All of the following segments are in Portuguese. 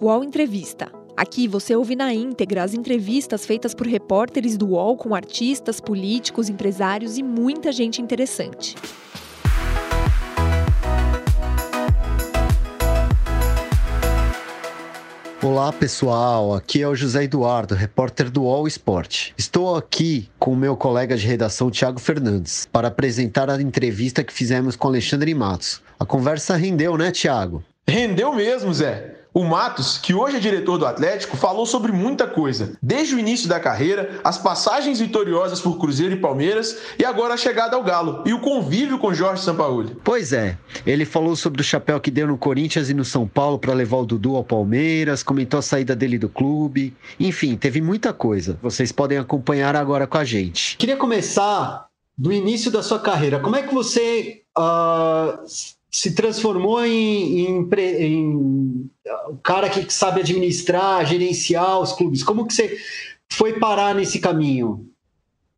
UOL Entrevista. Aqui você ouve na íntegra as entrevistas feitas por repórteres do UOL com artistas, políticos, empresários e muita gente interessante. Olá pessoal, aqui é o José Eduardo, repórter do UOL Esporte. Estou aqui com o meu colega de redação Tiago Fernandes para apresentar a entrevista que fizemos com Alexandre Matos. A conversa rendeu, né, Tiago? Rendeu mesmo, Zé. O Matos, que hoje é diretor do Atlético, falou sobre muita coisa, desde o início da carreira, as passagens vitoriosas por Cruzeiro e Palmeiras e agora a chegada ao Galo e o convívio com Jorge Sampaoli. Pois é, ele falou sobre o chapéu que deu no Corinthians e no São Paulo para levar o Dudu ao Palmeiras, comentou a saída dele do clube, enfim, teve muita coisa. Vocês podem acompanhar agora com a gente. Queria começar do início da sua carreira. Como é que você uh se transformou em, em, em, o cara que sabe administrar, gerenciar os clubes. Como que você foi parar nesse caminho?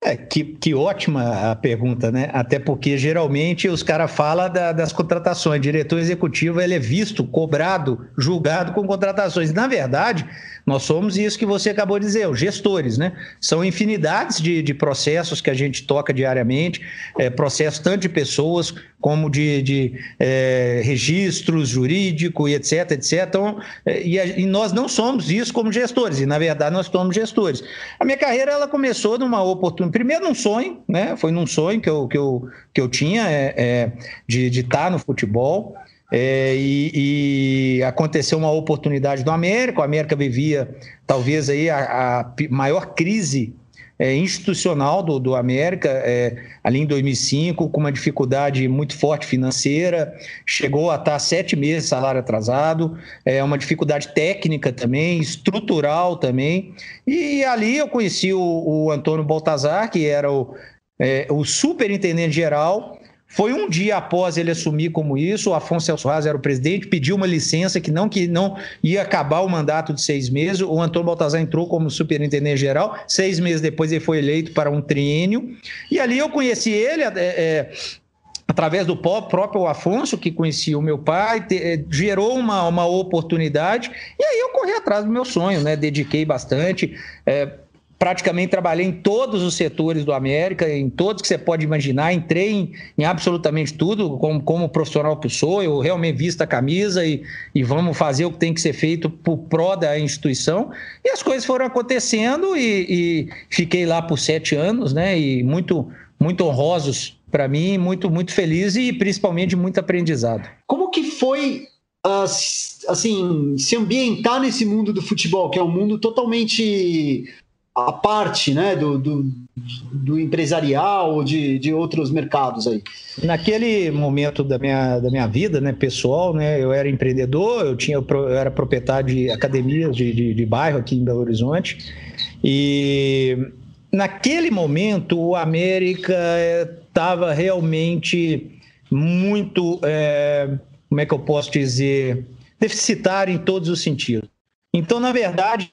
É, que, que ótima a pergunta, né? Até porque geralmente os caras falam da, das contratações. Diretor executivo ele é visto, cobrado, julgado com contratações. Na verdade, nós somos isso que você acabou de dizer, os gestores, né? São infinidades de, de processos que a gente toca diariamente, é, processos tanto de pessoas como de, de é, registros jurídicos e etc, etc. Então, é, e, a, e, nós não somos isso como gestores, e na verdade nós somos gestores. A minha carreira ela começou numa oportunidade, primeiro num sonho, né? Foi num sonho que eu, que eu, que eu tinha é, é de estar no futebol. É, e, e, aconteceu uma oportunidade do América. O América vivia talvez aí a, a maior crise é, institucional do, do América, é, ali em 2005, com uma dificuldade muito forte financeira, chegou a estar sete meses salário atrasado, é uma dificuldade técnica também, estrutural também. E ali eu conheci o, o Antônio Baltazar, que era o, é, o superintendente geral foi um dia após ele assumir como isso, o Afonso Celso era o presidente, pediu uma licença que não, que não ia acabar o mandato de seis meses. O Antônio Baltazar entrou como superintendente geral. Seis meses depois ele foi eleito para um triênio. E ali eu conheci ele. É, é, através do próprio Afonso, que conhecia o meu pai, é, gerou uma, uma oportunidade, e aí eu corri atrás do meu sonho, né? Dediquei bastante. É, praticamente trabalhei em todos os setores do América, em todos que você pode imaginar, entrei em, em absolutamente tudo, como, como, profissional que sou, eu realmente visto a camisa e, e, vamos fazer o que tem que ser feito por pró da instituição. E as coisas foram acontecendo e, e fiquei lá por sete anos, né? E muito, muito honrosos para mim, muito, muito feliz e principalmente muito aprendizado. Como que foi assim, se ambientar nesse mundo do futebol, que é um mundo totalmente a parte né, do, do, do empresarial ou de, de outros mercados aí? Naquele momento da minha, da minha vida né, pessoal, né, eu era empreendedor, eu, tinha, eu era proprietário de academias de, de, de bairro aqui em Belo Horizonte e naquele momento o América estava realmente muito, é, como é que eu posso dizer, deficitário em todos os sentidos. Então, na verdade,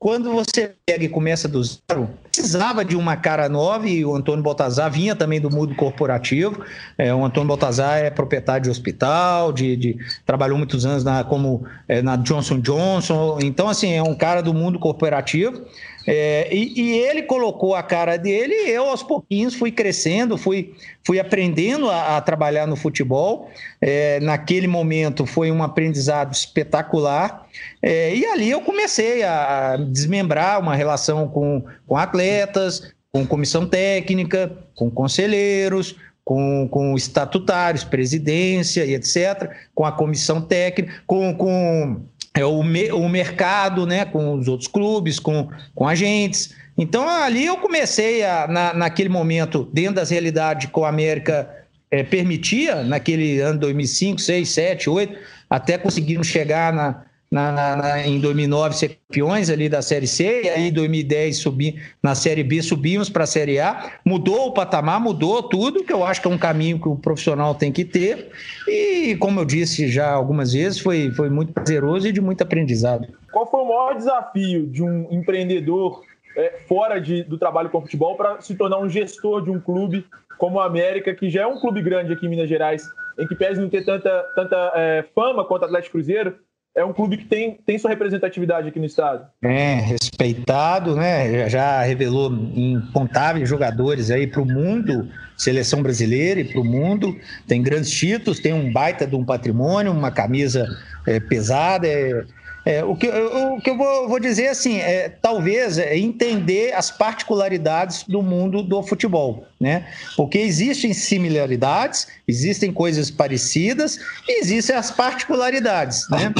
quando você pega e começa do zero, precisava de uma cara nova e o Antônio Baltazar vinha também do mundo corporativo. É, o Antônio Baltazar é proprietário de hospital, de, de trabalhou muitos anos na, como é, na Johnson Johnson. Então, assim, é um cara do mundo corporativo. É, e, e, ele colocou a cara dele e eu, aos pouquinhos, fui crescendo, fui, fui aprendendo a, a trabalhar no futebol. É, naquele momento foi um aprendizado espetacular. É, e ali eu comecei a desmembrar uma relação com, com atletas, com comissão técnica, com conselheiros, com, com estatutários, presidência e etc., com a comissão técnica, com, com é, o, me, o mercado, né, com os outros clubes, com, com agentes. Então ali eu comecei a, na, naquele momento, dentro das realidades que o América é, permitia, naquele ano 2005, 6, 7, 8, até conseguimos chegar na, na, na, em 2009 ser campeões ali da Série C, e aí em 2010 subi, na Série B subimos para a Série A, mudou o patamar, mudou tudo, que eu acho que é um caminho que o profissional tem que ter, e como eu disse já algumas vezes, foi, foi muito prazeroso e de muito aprendizado. Qual foi o maior desafio de um empreendedor é, fora de, do trabalho com futebol para se tornar um gestor de um clube como o América, que já é um clube grande aqui em Minas Gerais, em que pese não ter tanta, tanta é, fama quanto o Atlético Cruzeiro, é um clube que tem, tem sua representatividade aqui no estado. É, respeitado, né? Já revelou incontáveis jogadores aí para o mundo, seleção brasileira e para o mundo. Tem grandes títulos, tem um baita de um patrimônio, uma camisa é, pesada. É, é, o que, o que eu vou, vou dizer assim, é talvez é entender as particularidades do mundo do futebol, né? Porque existem similaridades, existem coisas parecidas e existem as particularidades, né?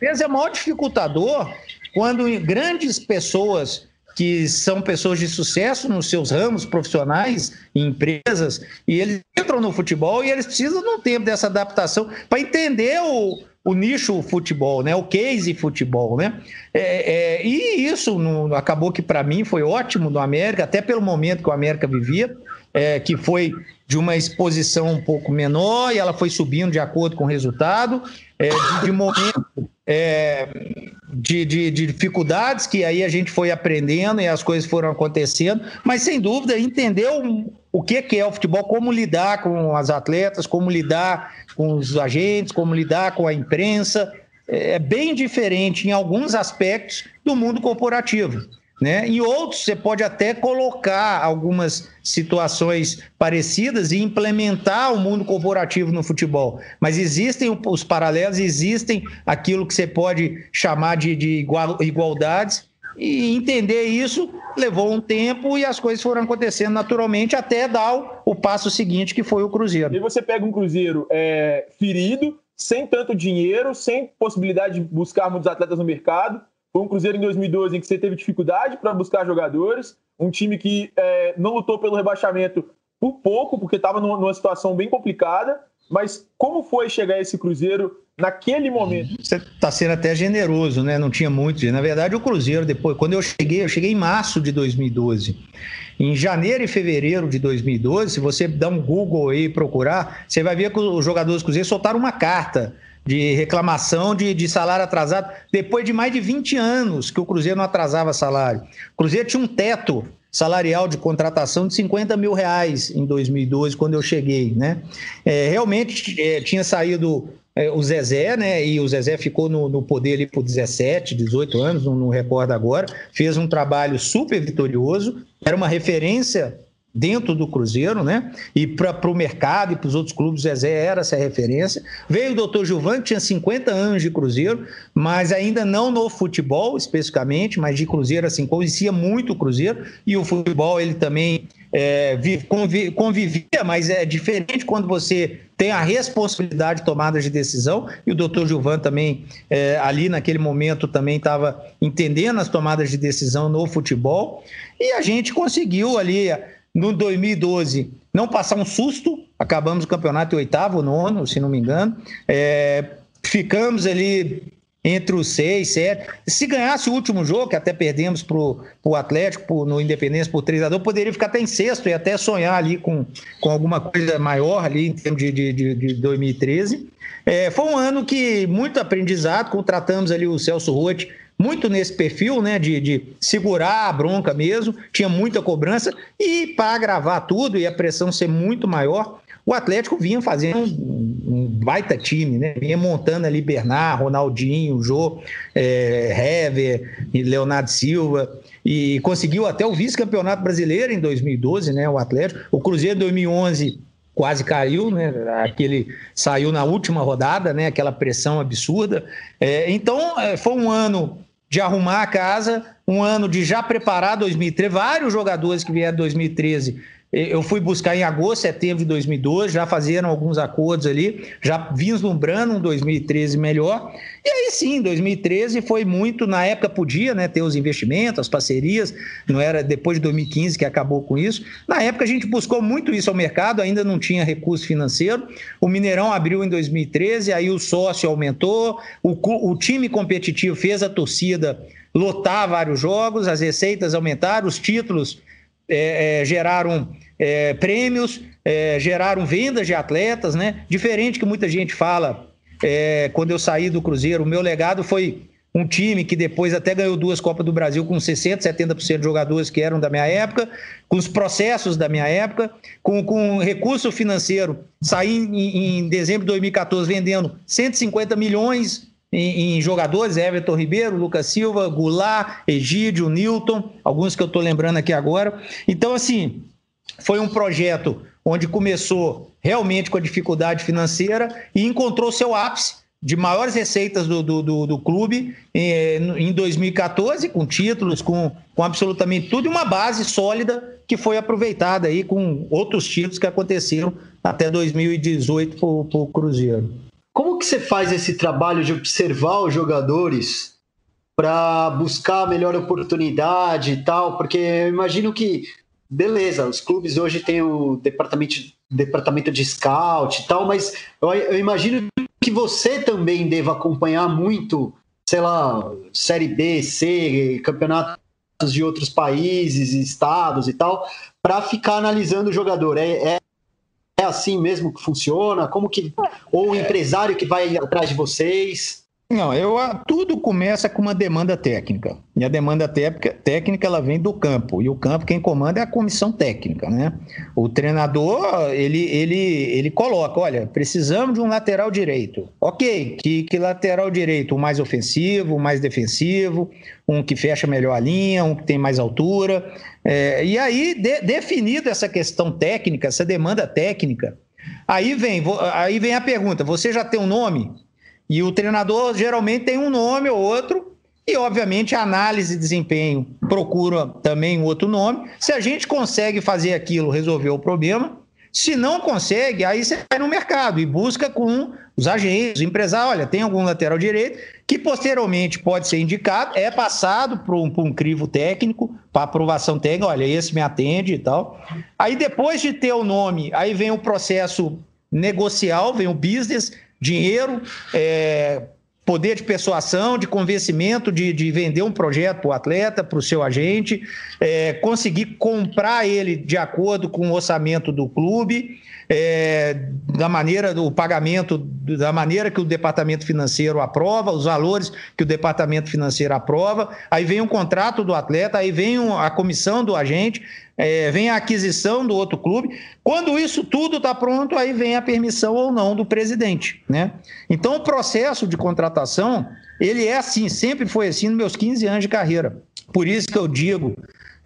Talvez é maior dificultador quando grandes pessoas que são pessoas de sucesso nos seus ramos profissionais, em empresas, e eles entram no futebol e eles precisam de um tempo dessa adaptação para entender o, o nicho futebol, né? O case futebol, né? É, é, e isso no, acabou que para mim foi ótimo no América, até pelo momento que o América vivia, é, que foi de uma exposição um pouco menor e ela foi subindo de acordo com o resultado, é, de, de momento é, de, de, de, dificuldades que aí a gente foi aprendendo e as coisas foram acontecendo, mas sem dúvida entendeu o que, que é o futebol, como lidar com as atletas, como lidar com os agentes, como lidar com a imprensa. É, é bem diferente em alguns aspectos do mundo corporativo. Né? Em outros, você pode até colocar algumas situações parecidas e implementar o mundo corporativo no futebol. Mas existem os paralelos, existem aquilo que você pode chamar de, de igual, igualdades, e entender isso levou um tempo e as coisas foram acontecendo naturalmente até dar o, passo seguinte, que foi o Cruzeiro. E você pega um Cruzeiro é, ferido, sem tanto dinheiro, sem possibilidade de buscar muitos atletas no mercado foi um Cruzeiro em 2012 em que você teve dificuldade para buscar jogadores, um time que é, não lutou pelo rebaixamento por pouco, porque estava numa situação bem complicada. Mas como foi chegar esse Cruzeiro naquele momento? Você está sendo até generoso, né? Não tinha muito. Na verdade, o Cruzeiro, depois, quando eu cheguei, eu cheguei em março de 2012. Em janeiro e fevereiro de 2012, se você dá um Google aí e procurar, você vai ver que os jogadores do Cruzeiro soltaram uma carta de reclamação de, de salário atrasado, depois de mais de 20 anos que o Cruzeiro não atrasava salário. O Cruzeiro tinha um teto salarial de contratação de 50 mil reais em 2012, quando eu cheguei, né? É, realmente é, tinha saído é, o Zezé, né? E o Zezé ficou no, no poder ali por 17, 18 anos, não, não recordo agora. Fez um trabalho super vitorioso, era uma referência dentro do Cruzeiro, né? E para o mercado e para os outros clubes, Zezé era essa referência. Veio o doutor Gilvan, que tinha 50 anos de Cruzeiro, mas ainda não no futebol especificamente, mas de Cruzeiro, assim, conhecia muito o Cruzeiro e o futebol ele também é, convivia, mas é diferente quando você tem a responsabilidade de tomada de decisão, e o doutor Gilvan também, é, ali naquele momento, também estava entendendo as tomadas de decisão no futebol, e a gente conseguiu ali no 2012 não passar um susto, acabamos o campeonato em oitavo, nono, se não me engano. É, ficamos ali entre os seis, sete. Se ganhasse o último jogo, que até perdemos para o Atlético pro, no Independência por 3 a 2 poderia ficar até em sexto e até sonhar ali com, com alguma coisa maior ali em termos de, de, de, de 2013. É, foi um ano que muito aprendizado, contratamos ali o Celso Rotti, muito nesse perfil, né, de, de segurar a bronca mesmo, tinha muita cobrança, e para agravar tudo e a pressão ser muito maior, o Atlético vinha fazendo um, baita time, né? Vinha montando ali Bernard, Ronaldinho, Jô, é, Hever, Leonardo Silva, e conseguiu até o vice-campeonato brasileiro em 2012, né? O Atlético. O Cruzeiro em 2011 quase caiu, né? Aquele saiu na última rodada, né? Aquela pressão absurda. É, então é, foi um ano de arrumar a casa, um ano de já preparar 2013. Vários jogadores que vieram em 2013 eu fui buscar em agosto, setembro de 2012, já fazendo alguns acordos ali, já vislumbrando um 2013 melhor. E aí sim, 2013 foi muito, na época podia né, ter os investimentos, as parcerias, não era depois de 2015 que acabou com isso. Na época a gente buscou muito isso ao mercado, ainda não tinha recurso financeiro. O Mineirão abriu em 2013, aí o sócio aumentou, o, o time competitivo fez a torcida lotar vários jogos, as receitas aumentaram, os títulos é, é, geraram é, prêmios, é, geraram vendas de atletas, né? Diferente que muita gente fala, é, quando eu saí do Cruzeiro, o meu legado foi um time que depois até ganhou duas Copas do Brasil com 60%, 70% de jogadores que eram da minha época, com os processos da minha época, com, com recurso financeiro. Saí em, em dezembro de 2014 vendendo 150 milhões em, em jogadores, Everton Ribeiro, Lucas Silva, Goulart, Egídio, Newton, alguns que eu estou lembrando aqui agora. Então, assim, foi um projeto onde começou realmente com a dificuldade financeira e encontrou seu ápice de maiores receitas do, do, do, do clube em, em 2014, com títulos, com, com absolutamente tudo, e uma base sólida que foi aproveitada aí com outros títulos que aconteceram até 2018 para o Cruzeiro. Como que você faz esse trabalho de observar os jogadores para buscar a melhor oportunidade e tal? Porque eu imagino que, beleza, os clubes hoje têm o departamento, departamento de scout e tal, mas eu, eu imagino que você também deva acompanhar muito, sei lá, Série B, C, campeonatos de outros países, estados e tal, para ficar analisando o jogador. É, é, é, assim mesmo que funciona? Como que. Ou o empresário que vai atrás de vocês? Não, eu, tudo começa com uma demanda técnica. E a demanda técnica, técnica ela vem do campo. E o campo, quem comanda é a comissão técnica, né? O treinador, ele, ele, ele coloca, olha, precisamos de um lateral direito. Ok, que, que lateral direito? Um mais ofensivo, um mais defensivo, um que fecha melhor a linha, um que tem mais altura. É, e aí, de, definida essa questão técnica, essa demanda técnica, aí vem, aí vem a pergunta, você já tem um nome? E o treinador geralmente tem um nome ou outro, e obviamente a análise de desempenho procura também outro nome. Se a gente consegue fazer aquilo, resolver o problema. Se não consegue, aí você vai no mercado e busca com os agentes, os empresários. Olha, tem algum lateral direito que posteriormente pode ser indicado, é passado para um, um, crivo técnico, para aprovação técnica. Olha, esse me atende e tal. Aí depois de ter o nome, aí vem o processo negocial, vem o business dinheiro, é, poder de persuasão, de convencimento, de, de vender um projeto para o atleta, para o seu agente, é, conseguir comprar ele de acordo com o orçamento do clube, é, da maneira do pagamento, da maneira que o departamento financeiro aprova, os valores que o departamento financeiro aprova, aí vem um contrato do atleta, aí vem a comissão do agente, é, vem a aquisição do outro clube. Quando isso tudo está pronto, aí vem a permissão ou não do presidente. Né? Então, o processo de contratação, ele é assim, sempre foi assim nos meus 15 anos de carreira. Por isso que eu digo,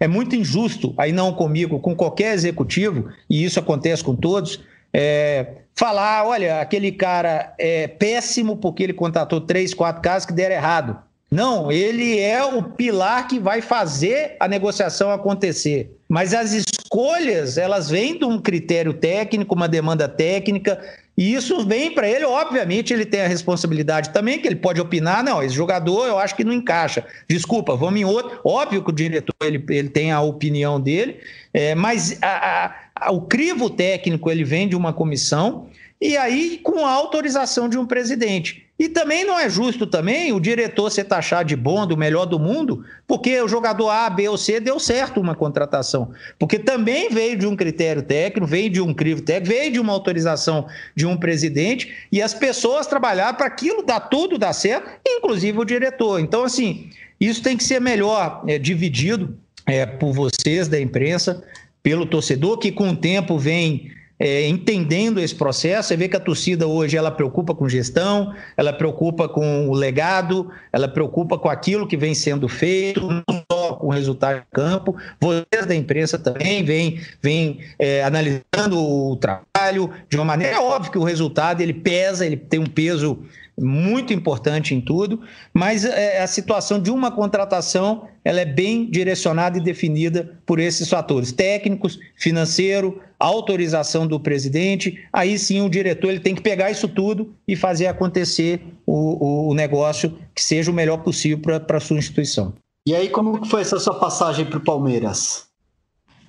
é muito injusto, aí não comigo, com qualquer executivo, e isso acontece com todos, é, falar, olha, aquele cara é péssimo porque ele contratou três, quatro casos que deram errado. Não, ele é o pilar que vai fazer a negociação acontecer. Mas as escolhas, elas vêm de um critério técnico, uma demanda técnica, e isso vem para ele, obviamente, ele tem a responsabilidade também, que ele pode opinar, não, esse jogador eu acho que não encaixa. Desculpa, vamos em outro. Óbvio que o diretor ele, ele tem a opinião dele, é, mas a, a, o crivo técnico ele vem de uma comissão e aí com a autorização de um presidente. E também não é justo também o diretor ser taxado de bom, do melhor do mundo, porque o jogador A, B ou C deu certo uma contratação. Porque também veio de um critério técnico, veio de um crivo técnico, veio de uma autorização de um presidente, e as pessoas trabalharam para aquilo dar tudo dar certo, inclusive o diretor. Então, assim, isso tem que ser melhor é, dividido é, por vocês da imprensa, pelo torcedor, que com o tempo vem é, entendendo esse processo. Você vê que a torcida hoje ela preocupa com gestão, ela preocupa com o legado, ela preocupa com aquilo que vem sendo feito, não só com o resultado de campo. Vocês da imprensa também vêm vem, é, analisando o trabalho de uma maneira. É óbvio que o resultado ele pesa, ele tem um peso muito importante em tudo, mas é, a situação de uma contratação ela é bem direcionada e definida por esses fatores técnicos, financeiro, autorização do presidente. Aí sim o diretor ele tem que pegar isso tudo e fazer acontecer o, o negócio que seja o melhor possível para a sua instituição. E aí como foi essa sua passagem para o Palmeiras?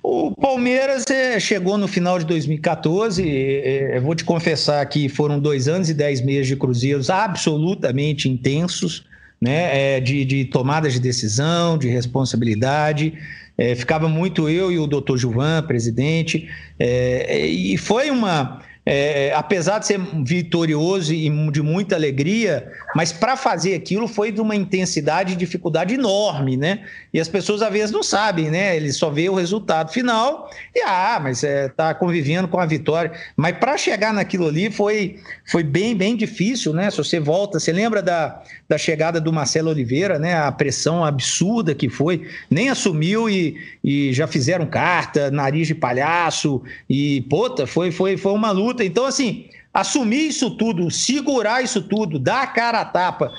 O Palmeiras é, chegou no final de 2014. É, é, vou te confessar que foram dois anos e dez meses de cruzeiros absolutamente intensos, né? É, de, de tomadas de decisão, de responsabilidade. É, ficava muito eu e o doutor Gilvan, presidente, é, e foi uma é, apesar de ser vitorioso e de muita alegria, mas para fazer aquilo foi de uma intensidade e dificuldade enorme, né? E as pessoas às vezes não sabem, né? Eles só vê o resultado final e ah, mas é, tá convivendo com a vitória. Mas para chegar naquilo ali foi, foi bem, bem difícil, né? Se você volta, você lembra da, da chegada do Marcelo Oliveira, né? A pressão absurda que foi, nem assumiu e, e já fizeram carta, nariz de palhaço e puta, foi, foi, foi uma luta luta. Então, assim, assumir isso tudo, segurar isso tudo, dar a cara a tapa,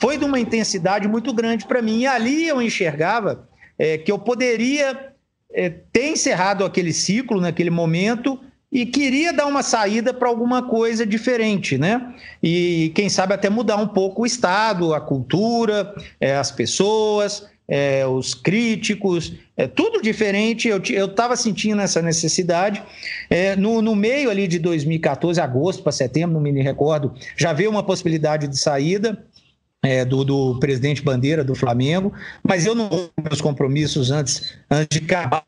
foi de uma intensidade muito grande para mim. E ali eu enxergava é, que eu poderia é, ter encerrado aquele ciclo naquele momento e queria dar uma saída para alguma coisa diferente, né? E quem sabe até mudar um pouco o estado, a cultura, é, as pessoas é, os críticos, é tudo diferente. Eu estava sentindo essa necessidade. É, no, no meio ali de 2014, agosto para setembro, não me recordo, já veio uma possibilidade de saída. É, do, do, presidente Bandeira do Flamengo, mas eu não meus compromissos antes, antes de acabar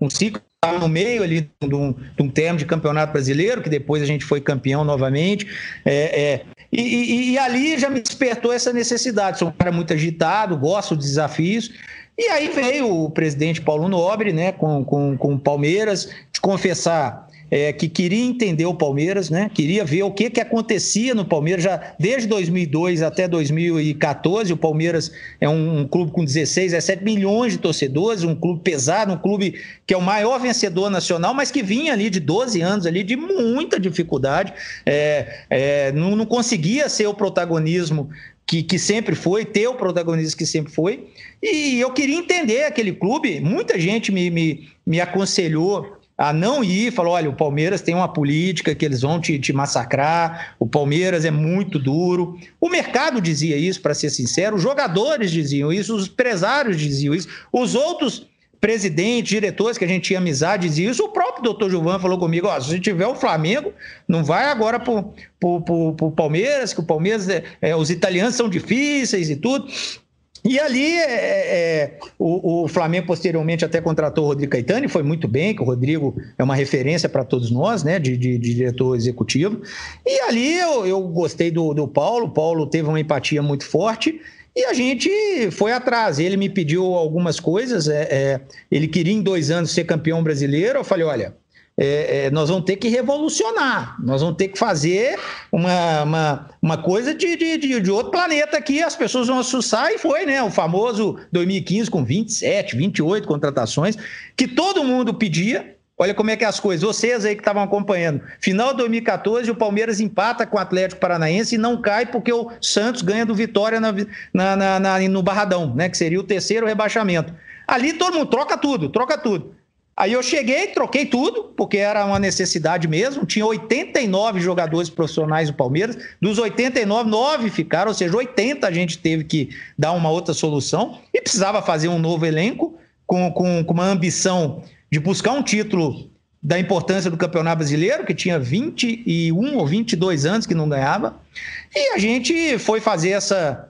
um ciclo estava no meio ali de um, de um termo de campeonato brasileiro, que depois a gente foi campeão novamente. É, é, e, e, e, ali já me despertou essa necessidade. Sou um cara muito agitado, gosto de desafios. E aí veio o presidente Paulo Nobre, né, com, com, com Palmeiras, te confessar é, que queria entender o Palmeiras, né? Queria ver o que, que acontecia no Palmeiras já desde 2002 até 2014. O Palmeiras é um, um, clube com 16, 17 milhões de torcedores, um clube pesado, um clube que é o maior vencedor nacional, mas que vinha ali de 12 anos ali de muita dificuldade, é, é, não, não conseguia ser o protagonismo que, que, sempre foi, ter o protagonismo que sempre foi. E eu queria entender aquele clube. Muita gente me, me, me aconselhou a não ir, falou: olha, o Palmeiras tem uma política que eles vão te, te massacrar, o Palmeiras é muito duro. O mercado dizia isso, para ser sincero, os jogadores diziam isso, os empresários diziam isso, os outros presidentes, diretores que a gente tinha amizade diziam isso. O próprio doutor Gilvan falou comigo: ó, se tiver o Flamengo, não vai agora para o Palmeiras, que o Palmeiras, é, é, os italianos são difíceis e tudo. E ali é, é, o, o, Flamengo posteriormente até contratou o Rodrigo Caetano e foi muito bem, que o Rodrigo é uma referência para todos nós, né, de, de, de, diretor executivo. E ali eu, eu gostei do, do Paulo, o Paulo teve uma empatia muito forte e a gente foi atrás. Ele me pediu algumas coisas, é, é ele queria em dois anos ser campeão brasileiro. Eu falei, olha, é, é, nós vamos ter que revolucionar, nós vamos ter que fazer uma, uma, uma coisa de, de, de, outro planeta aqui, as pessoas vão assustar, e foi, né? O famoso 2015 com 27, 28 contratações, que todo mundo pedia. Olha como é que é as coisas, vocês aí que estavam acompanhando. Final de 2014, o Palmeiras empata com o Atlético Paranaense e não cai porque o Santos ganha do Vitória na, na, na, no Barradão, né? Que seria o terceiro rebaixamento. Ali todo mundo troca tudo, troca tudo. Aí eu cheguei, troquei tudo, porque era uma necessidade mesmo. Tinha 89 jogadores profissionais do Palmeiras. Dos 89, 9 ficaram, ou seja, 80 a gente teve que dar uma outra solução. E precisava fazer um novo elenco com, com, com uma ambição de buscar um título da importância do Campeonato Brasileiro, que tinha 21 ou 22 anos que não ganhava. E a gente foi fazer essa,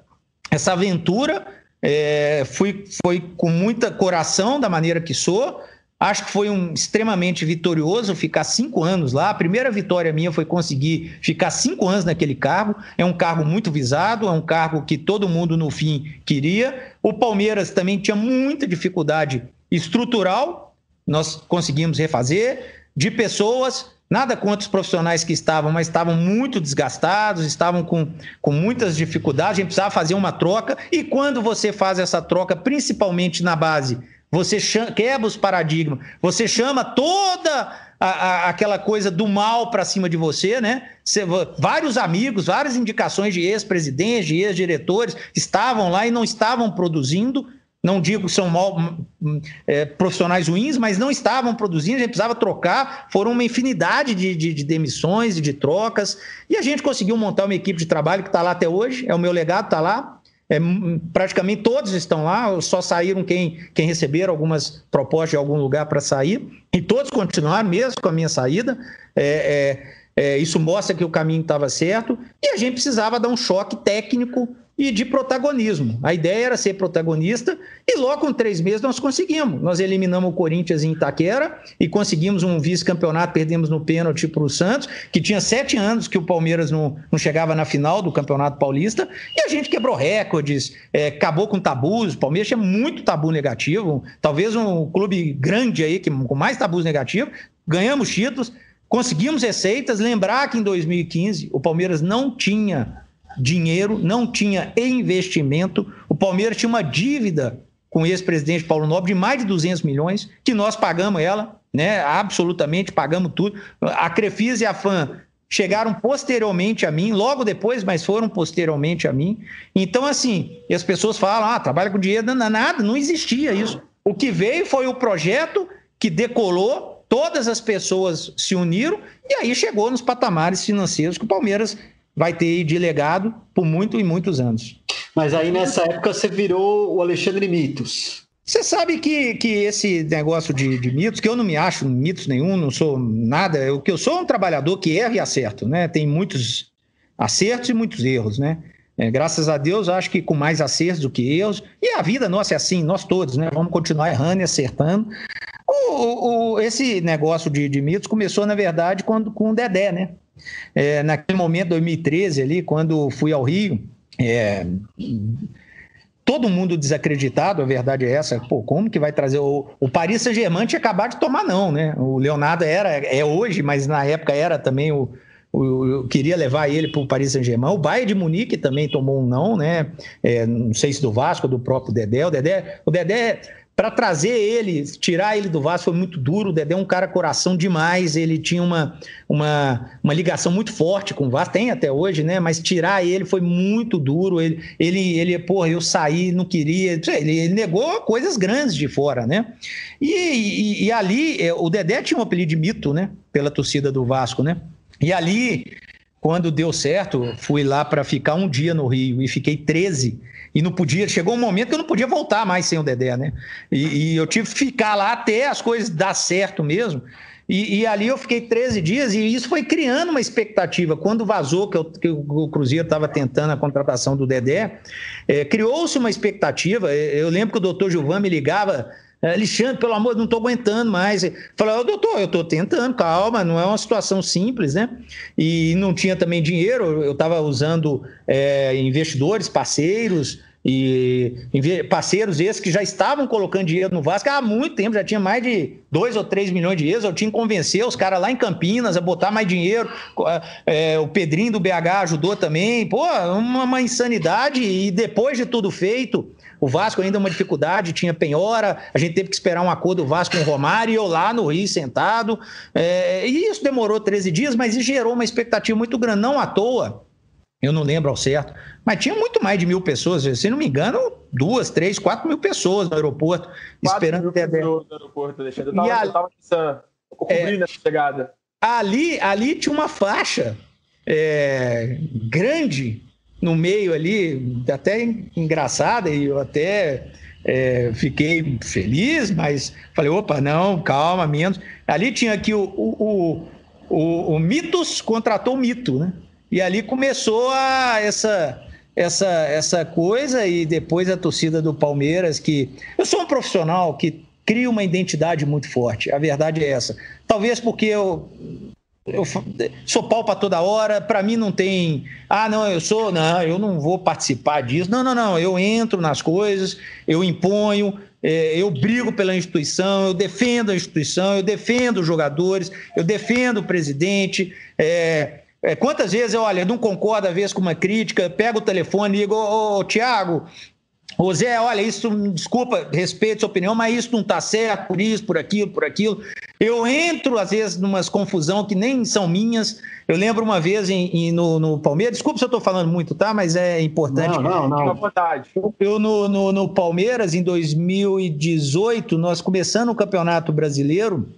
essa aventura. É, fui, foi com muita coração, da maneira que sou Acho que foi um extremamente vitorioso ficar cinco anos lá. A primeira vitória minha foi conseguir ficar cinco anos naquele cargo. É um cargo muito visado, é um cargo que todo mundo no fim queria. O Palmeiras também tinha muita dificuldade estrutural. Nós conseguimos refazer de pessoas. Nada contra os profissionais que estavam, mas estavam muito desgastados, estavam com, com muitas dificuldades. A gente precisava fazer uma troca. E quando você faz essa troca, principalmente na base você chama, quebra os paradigmas, você chama toda a, a, aquela coisa do mal para cima de você, né? Você, vários amigos, várias indicações de ex-presidentes, de ex-diretores estavam lá e não estavam produzindo. Não digo que são mal, é, profissionais ruins, mas não estavam produzindo, a gente precisava trocar. Foram uma infinidade de, de, de demissões e de trocas. E a gente conseguiu montar uma equipe de trabalho que está lá até hoje. É o meu legado, está lá é, praticamente todos estão lá, só saíram quem, quem receberam algumas propostas de algum lugar para sair, e todos continuaram, mesmo com a minha saída. É, é, é isso mostra que o caminho estava certo, e a gente precisava dar um choque técnico e de protagonismo. A ideia era ser protagonista e logo com três meses nós conseguimos. Nós eliminamos o Corinthians em Itaquera e conseguimos um vice-campeonato, perdemos no pênalti para o Santos, que tinha sete anos que o Palmeiras não, não chegava na final do Campeonato Paulista e a gente quebrou recordes, é, acabou com tabus. O Palmeiras tinha muito tabu negativo, talvez um clube grande aí que, com mais tabus negativos, ganhamos títulos. Conseguimos receitas. Lembrar que em 2015 o Palmeiras não tinha dinheiro, não tinha investimento. O Palmeiras tinha uma dívida com o ex-presidente Paulo Nobre de mais de 200 milhões, que nós pagamos ela, né? Absolutamente pagamos tudo. A Crefisa e a FAM chegaram posteriormente a mim, logo depois, mas foram posteriormente a mim. Então, assim, as pessoas falam, ah, trabalha com dinheiro, não, nada, não existia isso. O que veio foi o projeto que decolou, todas as pessoas se uniram e aí chegou nos patamares financeiros que o Palmeiras vai ter de legado por muito e muitos anos. Mas aí nessa época você virou o Alexandre Mitos. Você sabe que, que esse negócio de, de, mitos, que eu não me acho mitos nenhum, não sou nada, o que eu sou um trabalhador que erra e acerta, né? Tem muitos acertos e muitos erros, né? É, graças a Deus, acho que com mais acertos do que erros. E a vida nossa é assim, nós todos, né? Vamos continuar errando e acertando. O, o, esse negócio de, de mitos começou, na verdade, quando, com o Dedé, né? É, naquele momento, 2013, ali, quando fui ao Rio, é, todo mundo desacreditado, a verdade é essa. Pô, como que vai trazer o, o Paris Saint-Germain tinha acabado de tomar não, né? O Leonardo era é hoje, mas na época era também o, o eu queria levar ele para o Paris Saint-Germain. O Bayern de Munique também tomou um não, né? É, não sei se do Vasco, do próprio Dedé. O Dedé, o Dedé para trazer ele, tirar ele do Vasco foi muito duro. O Dedé é um cara coração demais. Ele tinha uma, uma, uma ligação muito forte com o Vasco, tem até hoje, né? Mas tirar ele foi muito duro. Ele, ele, ele porra, eu saí, não queria. Ele, ele negou coisas grandes de fora, né? E, e, e ali, é, o Dedé tinha um apelido de mito, né? Pela torcida do Vasco, né? E ali, quando deu certo, fui lá para ficar um dia no Rio e fiquei 13 e não podia. Chegou um momento que eu não podia voltar mais sem o Dedé, né? E, e eu tive que ficar lá até as coisas dar certo mesmo. E, e, ali eu fiquei 13 dias e isso foi criando uma expectativa. Quando vazou que, eu, que o Cruzeiro estava tentando a contratação do Dedé, é, criou-se uma expectativa. Eu lembro que o doutor Gilvan me ligava Alexandre, pelo amor, não estou aguentando mais. Falei, oh, doutor, eu estou tentando, calma, não é uma situação simples, né? E não tinha também dinheiro, eu estava usando é, investidores, parceiros, e parceiros esses que já estavam colocando dinheiro no Vasco há muito tempo, já tinha mais de 2 ou 3 milhões de euros. Eu tinha que convencer os caras lá em Campinas a botar mais dinheiro. É, o Pedrinho do BH ajudou também. Pô, uma, uma insanidade. E depois de tudo feito, o Vasco ainda é uma dificuldade, tinha penhora, a gente teve que esperar um acordo do Vasco com o Romário e eu lá no Rio sentado. É, e isso demorou 13 dias, mas isso gerou uma expectativa muito grande. Não à toa, eu não lembro ao certo, mas tinha muito mais de mil pessoas, se não me engano, duas, três, quatro mil pessoas no aeroporto, esperando o pessoas no aeroporto, Alexandre. Eu estava ali, pensando, cobrindo é, essa chegada. Ali, ali tinha uma faixa é, grande no meio ali, até engraçada, e eu até é, fiquei feliz, mas falei, opa, não, calma, menos. Ali tinha aqui o, o, o, o Mitos contratou o Mito, né? E ali começou a, essa, essa, essa coisa, e depois a torcida do Palmeiras, que. Eu sou um profissional que cria uma identidade muito forte, a verdade é essa. Talvez porque eu eu sou pau para toda hora, para mim não tem, ah, não, eu sou, não, eu não vou participar disso. Não, não, não, eu entro nas coisas, eu imponho, é, eu brigo pela instituição, eu defendo a instituição, eu defendo os jogadores, eu defendo o presidente. É, é, quantas vezes, olha, não concordo às vezes com uma crítica, pego o telefone e digo, ô, ô Tiago, Ô Zé, olha, isso, desculpa, respeito a sua opinião, mas isso não está certo, por isso, por aquilo, por aquilo. Eu entro, às vezes, numas confusão que nem são minhas. Eu lembro uma vez em, em no, no, Palmeiras, desculpa se eu estou falando muito, tá? Mas é importante. Não, não, não. vontade. Eu, no, no, no Palmeiras, em 2018, nós começando o Campeonato Brasileiro,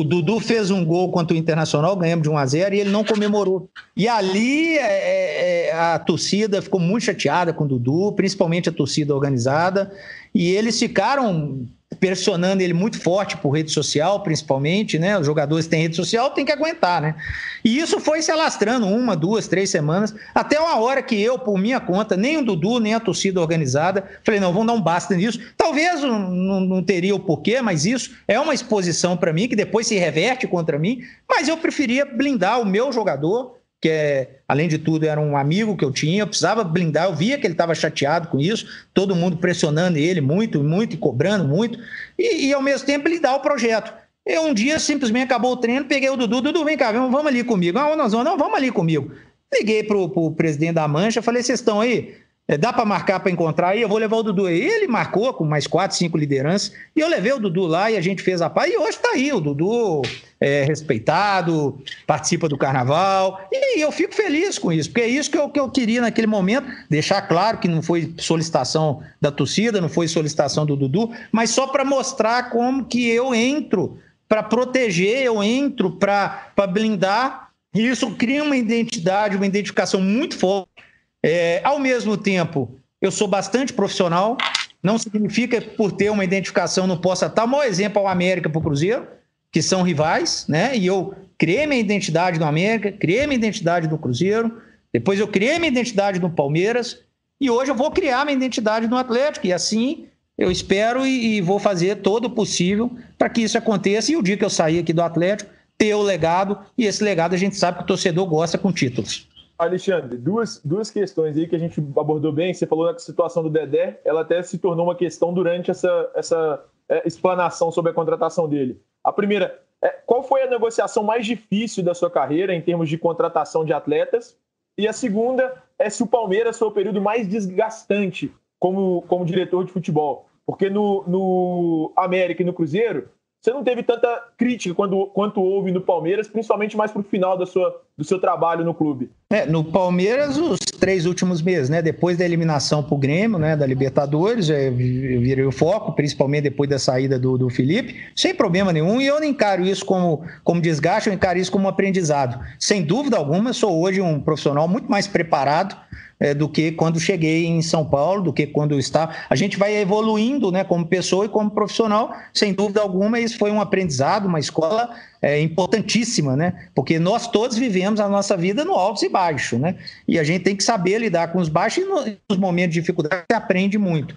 o Dudu fez um gol contra o Internacional, ganhamos de 1 a 0 e ele não comemorou. E ali é, é, é, a torcida ficou muito chateada com o Dudu, principalmente a torcida organizada, e eles ficaram pressionando ele muito forte por rede social, principalmente, né? Os jogadores têm rede social, tem que aguentar, né? E isso foi se alastrando uma, duas, três semanas, até uma hora que eu, por minha conta, nem o Dudu, nem a torcida organizada, falei, não, vamos dar um basta nisso. Talvez não, não teria o porquê, mas isso é uma exposição para mim, que depois se reverte contra mim, mas eu preferia blindar o meu jogador, que é, além de tudo era um amigo que eu tinha, eu precisava blindar, eu via que ele estava chateado com isso, todo mundo pressionando ele muito, muito e cobrando muito, e, e ao mesmo tempo blindar o projeto. Eu um dia simplesmente acabou o treino, peguei o Dudu, Dudu, vem cá, vamos, ali comigo. Ah, nós vamos, não, vamos ali comigo. Liguei pro, pro presidente da Mancha, falei, vocês estão aí? É, dá para marcar para encontrar aí? Eu vou levar o Dudu aí. Ele marcou com mais quatro, cinco lideranças, e eu levei o Dudu lá e a gente fez a paz, e hoje está aí, o Dudu é respeitado, participa do carnaval, e eu fico feliz com isso, porque é isso que eu, que eu queria naquele momento, deixar claro que não foi solicitação da torcida, não foi solicitação do Dudu, mas só para mostrar como que eu entro para proteger, eu entro para blindar, e isso cria uma identidade, uma identificação muito forte. É, ao mesmo tempo, eu sou bastante profissional, não significa que por ter uma identificação não possa estar. Maior exemplo é o América para o Cruzeiro, que são rivais, né? E eu criei minha identidade no América, criei minha identidade no Cruzeiro, depois eu criei minha identidade no Palmeiras, e hoje eu vou criar minha identidade no Atlético, e assim eu espero e, e vou fazer todo o possível para que isso aconteça. E o dia que eu sair aqui do Atlético, ter o legado, e esse legado a gente sabe que o torcedor gosta com títulos. Alexandre, duas, duas questões aí que a gente abordou bem. Você falou da situação do Dedé, ela até se tornou uma questão durante essa, essa é, explanação sobre a contratação dele. A primeira, é, qual foi a negociação mais difícil da sua carreira em termos de contratação de atletas? E a segunda é se o Palmeiras foi o período mais desgastante como, como diretor de futebol. Porque no, no América e no Cruzeiro, você não teve tanta crítica quando, quanto houve no Palmeiras, principalmente mais para o final da sua, do seu trabalho no clube. É, no Palmeiras, os três últimos meses, né? Depois da eliminação para o Grêmio, né? Da Libertadores, é, eu virei o foco, principalmente depois da saída do, do Felipe, sem problema nenhum. E eu não encaro isso como, como desgaste, eu encaro isso como aprendizado. Sem dúvida alguma, eu sou hoje um profissional muito mais preparado é, do que quando cheguei em São Paulo, do que quando estava. A gente vai evoluindo né, como pessoa e como profissional, sem dúvida alguma, isso foi um aprendizado, uma escola é, importantíssima, né? Porque nós todos vivemos a nossa vida no altos e baixos, né? E a gente tem que saber lidar com os baixos e nos momentos de dificuldade você aprende muito.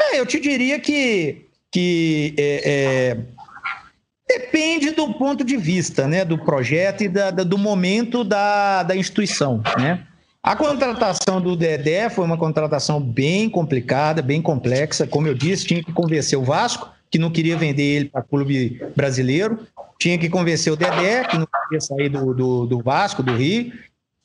É, eu te diria que, que é, é Depende do ponto de vista, né, do projeto e da, da, do momento da, da instituição, né? A contratação do Dedé foi uma contratação bem complicada, bem complexa. Como eu disse, tinha que convencer o Vasco, que não queria vender ele para clube brasileiro. Tinha que convencer o Dedé, que não queria sair do, do, do Vasco, do Rio.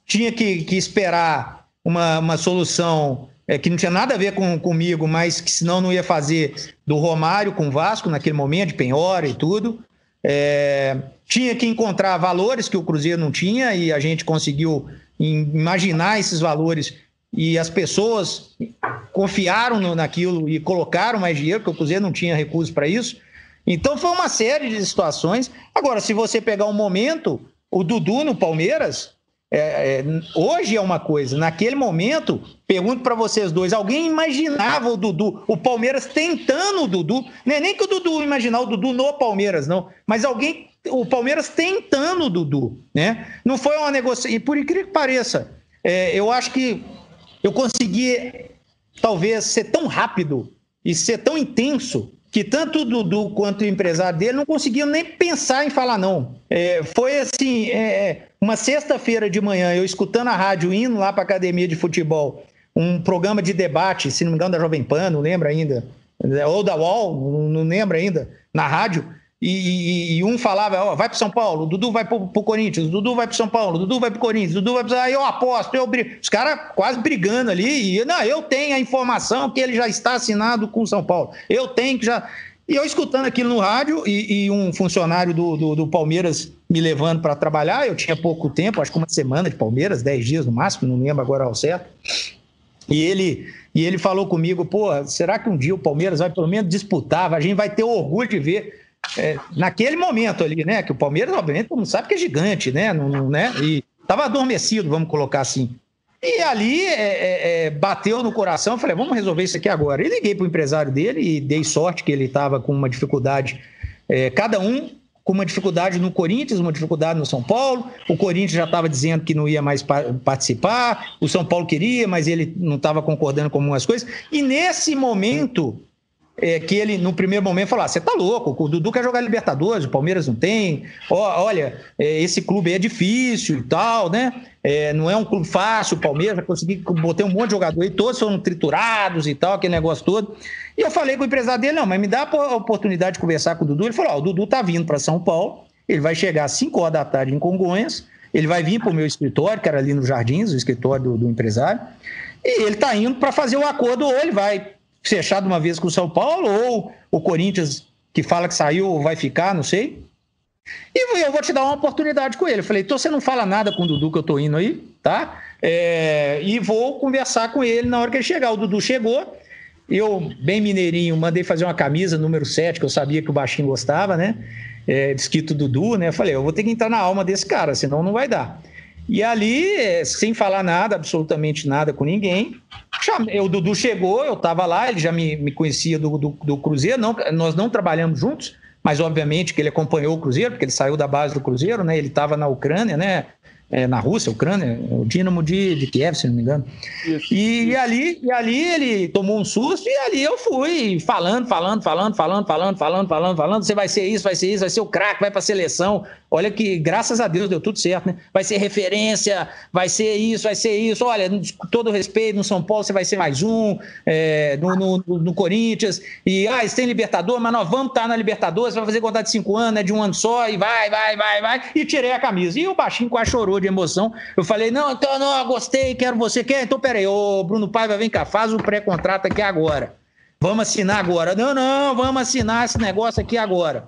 Tinha que, que esperar uma, uma solução é, que não tinha nada a ver com, comigo, mas que senão não ia fazer do Romário com o Vasco naquele momento, de penhora e tudo. É, tinha que encontrar valores que o Cruzeiro não tinha e a gente conseguiu imaginar esses valores e as pessoas confiaram no, naquilo e colocaram mais dinheiro, porque o Cruzeiro não tinha recursos para isso. Então foi uma série de situações. Agora, se você pegar um momento, o Dudu no Palmeiras, é, é, hoje é uma coisa, naquele momento, pergunto para vocês dois: alguém imaginava o Dudu, o Palmeiras tentando o Dudu? Não é nem que o Dudu imaginar o Dudu no Palmeiras, não, mas alguém o Palmeiras tentando o Dudu, né? Não foi uma negociação. E por incrível que pareça, é, eu acho que eu consegui, talvez, ser tão rápido e ser tão intenso que tanto o Dudu quanto o empresário dele não conseguiam nem pensar em falar não. É, foi assim, é, uma sexta-feira de manhã, eu escutando a rádio, indo lá para a academia de futebol, um programa de debate, se não me engano, da Jovem Pan, não lembro ainda, ou da UOL, não lembro ainda, na rádio, e, e, e, um falava, ó, vai para São Paulo, Dudu vai para o Corinthians, Dudu vai para São Paulo, Dudu vai para o Corinthians, Dudu vai para. Aí eu aposto, eu brigo. Os caras quase brigando ali. E, não, eu tenho a informação que ele já está assinado com o São Paulo. Eu tenho que já. E eu escutando aquilo no rádio e, e um funcionário do, do, do Palmeiras me levando para trabalhar. Eu tinha pouco tempo, acho que uma semana de Palmeiras, dez dias no máximo, não lembro agora ao certo. E ele, e ele falou comigo: pô, será que um dia o Palmeiras vai pelo menos disputar? A gente vai ter orgulho de ver é, naquele momento ali, né? Que o Palmeiras, obviamente, mundo sabe que é gigante, né? Não, não, né? E estava adormecido, vamos colocar assim. E ali é, é, é, bateu no coração, falei, vamos resolver isso aqui agora. E liguei para o empresário dele e dei sorte que ele estava com uma dificuldade, é, cada um com uma dificuldade no Corinthians, uma dificuldade no São Paulo. O Corinthians já estava dizendo que não ia mais participar, o São Paulo queria, mas ele não estava concordando com algumas coisas. E nesse momento, é, que ele, no primeiro momento, falou: ah, você tá louco, o Dudu quer jogar Libertadores, o Palmeiras não tem. olha, é, esse clube é difícil e tal, né? É, não é um clube fácil, o Palmeiras vai conseguir botar um monte de jogador aí, todos foram triturados e tal, aquele negócio todo. E eu falei com o empresário dele: não, mas me dá a oportunidade de conversar com o Dudu. Ele falou: ó, o Dudu tá vindo para São Paulo, ele vai chegar às 5 horas da tarde em Congonhas, ele vai vir para o meu escritório, que era ali nos Jardins, o escritório do, do empresário, e ele tá indo para fazer o acordo, ou ele vai fechar de uma vez com o São Paulo, ou o Corinthians, que fala que saiu, vai ficar, não sei. E eu vou te dar uma oportunidade com ele. Eu falei, então você não fala nada com o Dudu que eu tô indo aí, tá? É, e vou conversar com ele na hora que ele chegar. O Dudu chegou, eu, bem mineirinho, mandei fazer uma camisa número 7, que eu sabia que o baixinho gostava, né? É, escrito Dudu, né? Eu falei, eu vou ter que entrar na alma desse cara, senão não vai dar. E ali, sem falar nada, absolutamente nada com ninguém, o Dudu chegou, eu estava lá, ele já me, me conhecia do, do, do, Cruzeiro, não, nós não trabalhamos juntos, mas obviamente que ele acompanhou o Cruzeiro, porque ele saiu da base do Cruzeiro, né? Ele estava na Ucrânia, né? É, na Rússia, Ucrânia, o Dínamo de, de Kiev, se não me engano. Isso, e, isso. ali, e ali ele tomou um susto e ali eu fui falando, falando, falando, falando, falando, falando, falando, falando. Você vai ser isso, vai ser isso, vai ser o craque, vai para a seleção. Olha que, graças a Deus, deu tudo certo, né? Vai ser referência, vai ser isso, vai ser isso. Olha, com todo respeito, no São Paulo você vai ser mais um, é, no, no, no, Corinthians. E, ah, eles têm Libertador, mas nós vamos estar na Libertadores, vai fazer contar de cinco anos, é de um ano só, e vai, vai, vai, vai. E tirei a camisa. E o baixinho quase chorou de emoção. Eu falei, não, então, não, gostei, quero você, quer? Então, peraí, ô Bruno Paiva, vem cá, faz o pré-contrato aqui agora. Vamos assinar agora. Não, não, vamos assinar esse negócio aqui agora.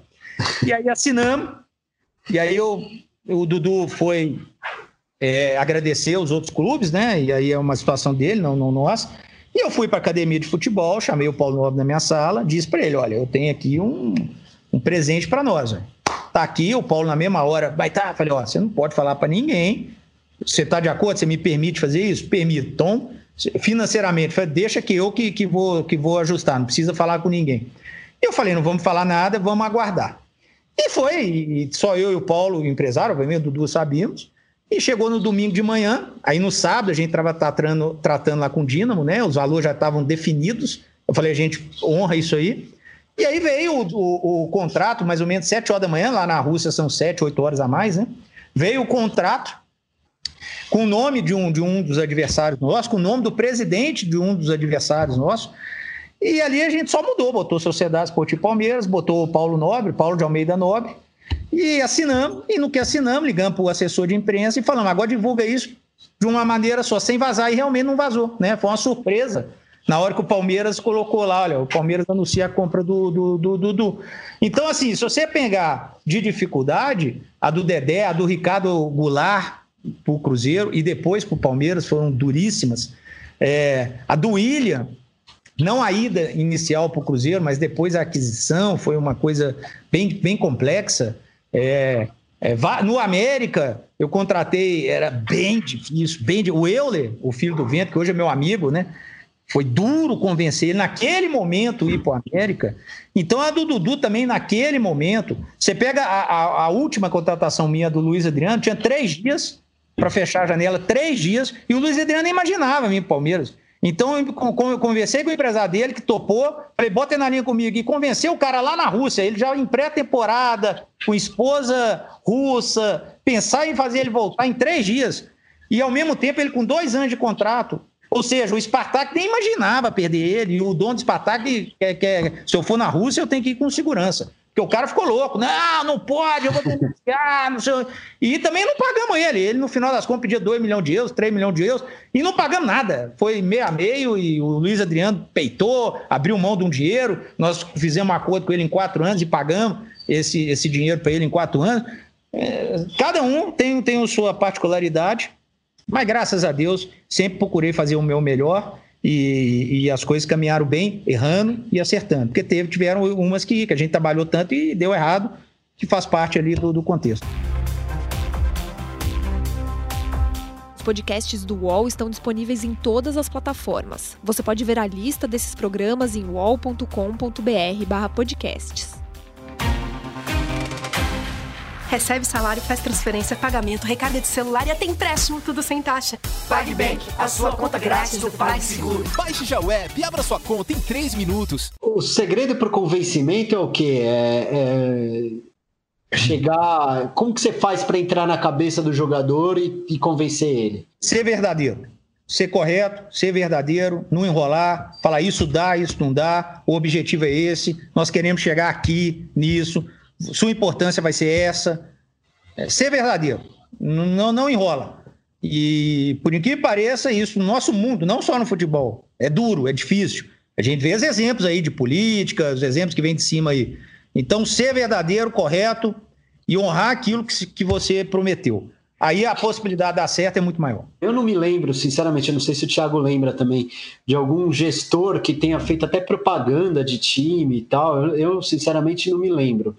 E aí assinamos. E aí eu, o Dudu foi é, agradecer os outros clubes, né? E aí é uma situação dele, não, não nossa. E eu fui para academia de futebol, chamei o Paulo Nobre na minha sala, disse para ele: olha, eu tenho aqui um, um presente para nós. Véio. Tá aqui, o Paulo na mesma hora, vai tá. Falei: ó, você não pode falar para ninguém. Você está de acordo? Você me permite fazer isso? Permito. Então, financeiramente, falei, deixa que eu que, que, vou, que vou ajustar, não precisa falar com ninguém. Eu falei: não vamos falar nada, vamos aguardar. E foi, e só eu e o Paulo, o empresário, obviamente, o Dudu sabíamos. E chegou no domingo de manhã, aí no sábado a gente estava tratando, tratando lá com o Dínamo, né? Os valores já estavam definidos. Eu falei, a gente honra isso aí. E aí veio o, o, o, contrato, mais ou menos 7 horas da manhã, lá na Rússia são 7, 8 horas a mais, né? Veio o contrato com o nome de um, de um dos adversários nossos, com o nome do presidente de um dos adversários nossos. E ali a gente só mudou, botou Sociedade Esportiva Palmeiras, botou Paulo Nobre, Paulo de Almeida Nobre, e assinamos, e no que assinamos, ligamos para o assessor de imprensa e falamos, agora divulga isso de uma maneira só, sem vazar, e realmente não vazou, né? Foi uma surpresa. Na hora que o Palmeiras colocou lá, olha, o Palmeiras anuncia a compra do Dudu. Do, do, do. Então, assim, se você pegar de dificuldade, a do Dedé, a do Ricardo Goulart para o Cruzeiro e depois para o Palmeiras foram duríssimas. É, a do William, não a ida inicial para o Cruzeiro, mas depois a aquisição foi uma coisa bem, bem complexa. É, é, no América, eu contratei, era bem difícil, bem O Euler, o filho do vento, que hoje é meu amigo, né? Foi duro convencer ele naquele momento ir para América. Então a do Dudu também naquele momento. Você pega a, a, a última contratação minha do Luiz Adriano, tinha três dias para fechar a janela, três dias, e o Luiz Adriano nem imaginava vir para o Palmeiras. Então, eu conversei com o empresário dele, que topou, falei, bota ele na linha comigo, e convenceu o cara lá na Rússia, ele já em pré-temporada, com esposa russa, pensar em fazer ele voltar em três dias. E ao mesmo tempo, ele com dois anos de contrato. Ou seja, o Spartak nem imaginava perder ele, e o dono do Spartak quer, quer, se eu for na Rússia, eu tenho que ir com segurança. Porque o cara ficou louco. Não, não pode, eu vou denunciar, não sei. E também não pagamos ele. Ele, no final das contas, pedia 2 milhões de euros, 3 milhões de euros, e não pagamos nada. Foi meio a meio, e o Luiz Adriano peitou, abriu mão de um dinheiro. Nós fizemos um acordo com ele em quatro anos e pagamos esse, esse dinheiro para ele em quatro anos. É, cada um tem, tem a sua particularidade, mas graças a Deus sempre procurei fazer o meu melhor e, e, as coisas caminharam bem, errando e acertando. Porque teve, tiveram umas que, que a gente trabalhou tanto e deu errado, que faz parte ali do, do contexto. podcasts do UOL estão disponíveis em todas as plataformas. Você pode ver a lista desses programas em uol.com.br/podcasts. Recebe salário, faz transferência, pagamento, recarga de celular e até empréstimo, tudo sem taxa. PagBank, a sua conta grátis do PagSeguro. Baixe já o app e abra sua conta em 3 minutos. O segredo para o convencimento é o quê? É, é chegar. Como que você faz para entrar na cabeça do jogador e, e convencer ele? Ser verdadeiro ser correto, ser verdadeiro, não enrolar, falar isso dá, isso não dá, o objetivo é esse, nós queremos chegar aqui, nisso, sua importância vai ser essa. É, ser verdadeiro, não, não enrola. E, por incrível que pareça, isso no nosso mundo, não só no futebol, é duro, é difícil. A gente vê os exemplos aí de política, os exemplos que vêm de cima aí. Então, ser verdadeiro, correto e honrar aquilo que, que você prometeu. Aí a possibilidade de dar certo é muito maior. Eu não me lembro, sinceramente, eu não sei se o Thiago lembra também, de algum gestor que tenha feito até propaganda de time e tal. Eu, eu sinceramente, não me lembro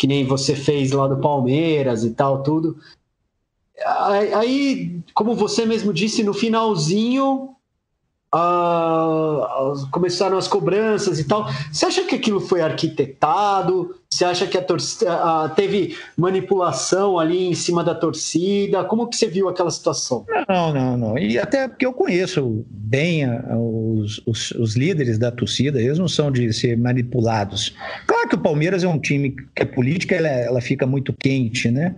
que nem você fez lá do Palmeiras e tal, tudo. Aí, como você mesmo disse, no finalzinho uh, começaram as cobranças e tal. Você acha que aquilo foi arquitetado? Você acha que a torcida teve manipulação ali em cima da torcida? Como que você viu aquela situação? Não, não, não. E até porque eu conheço bem os, os, os, líderes da torcida, eles não são de ser manipulados. Claro que o Palmeiras é um time que a política ela, ela fica muito quente, né?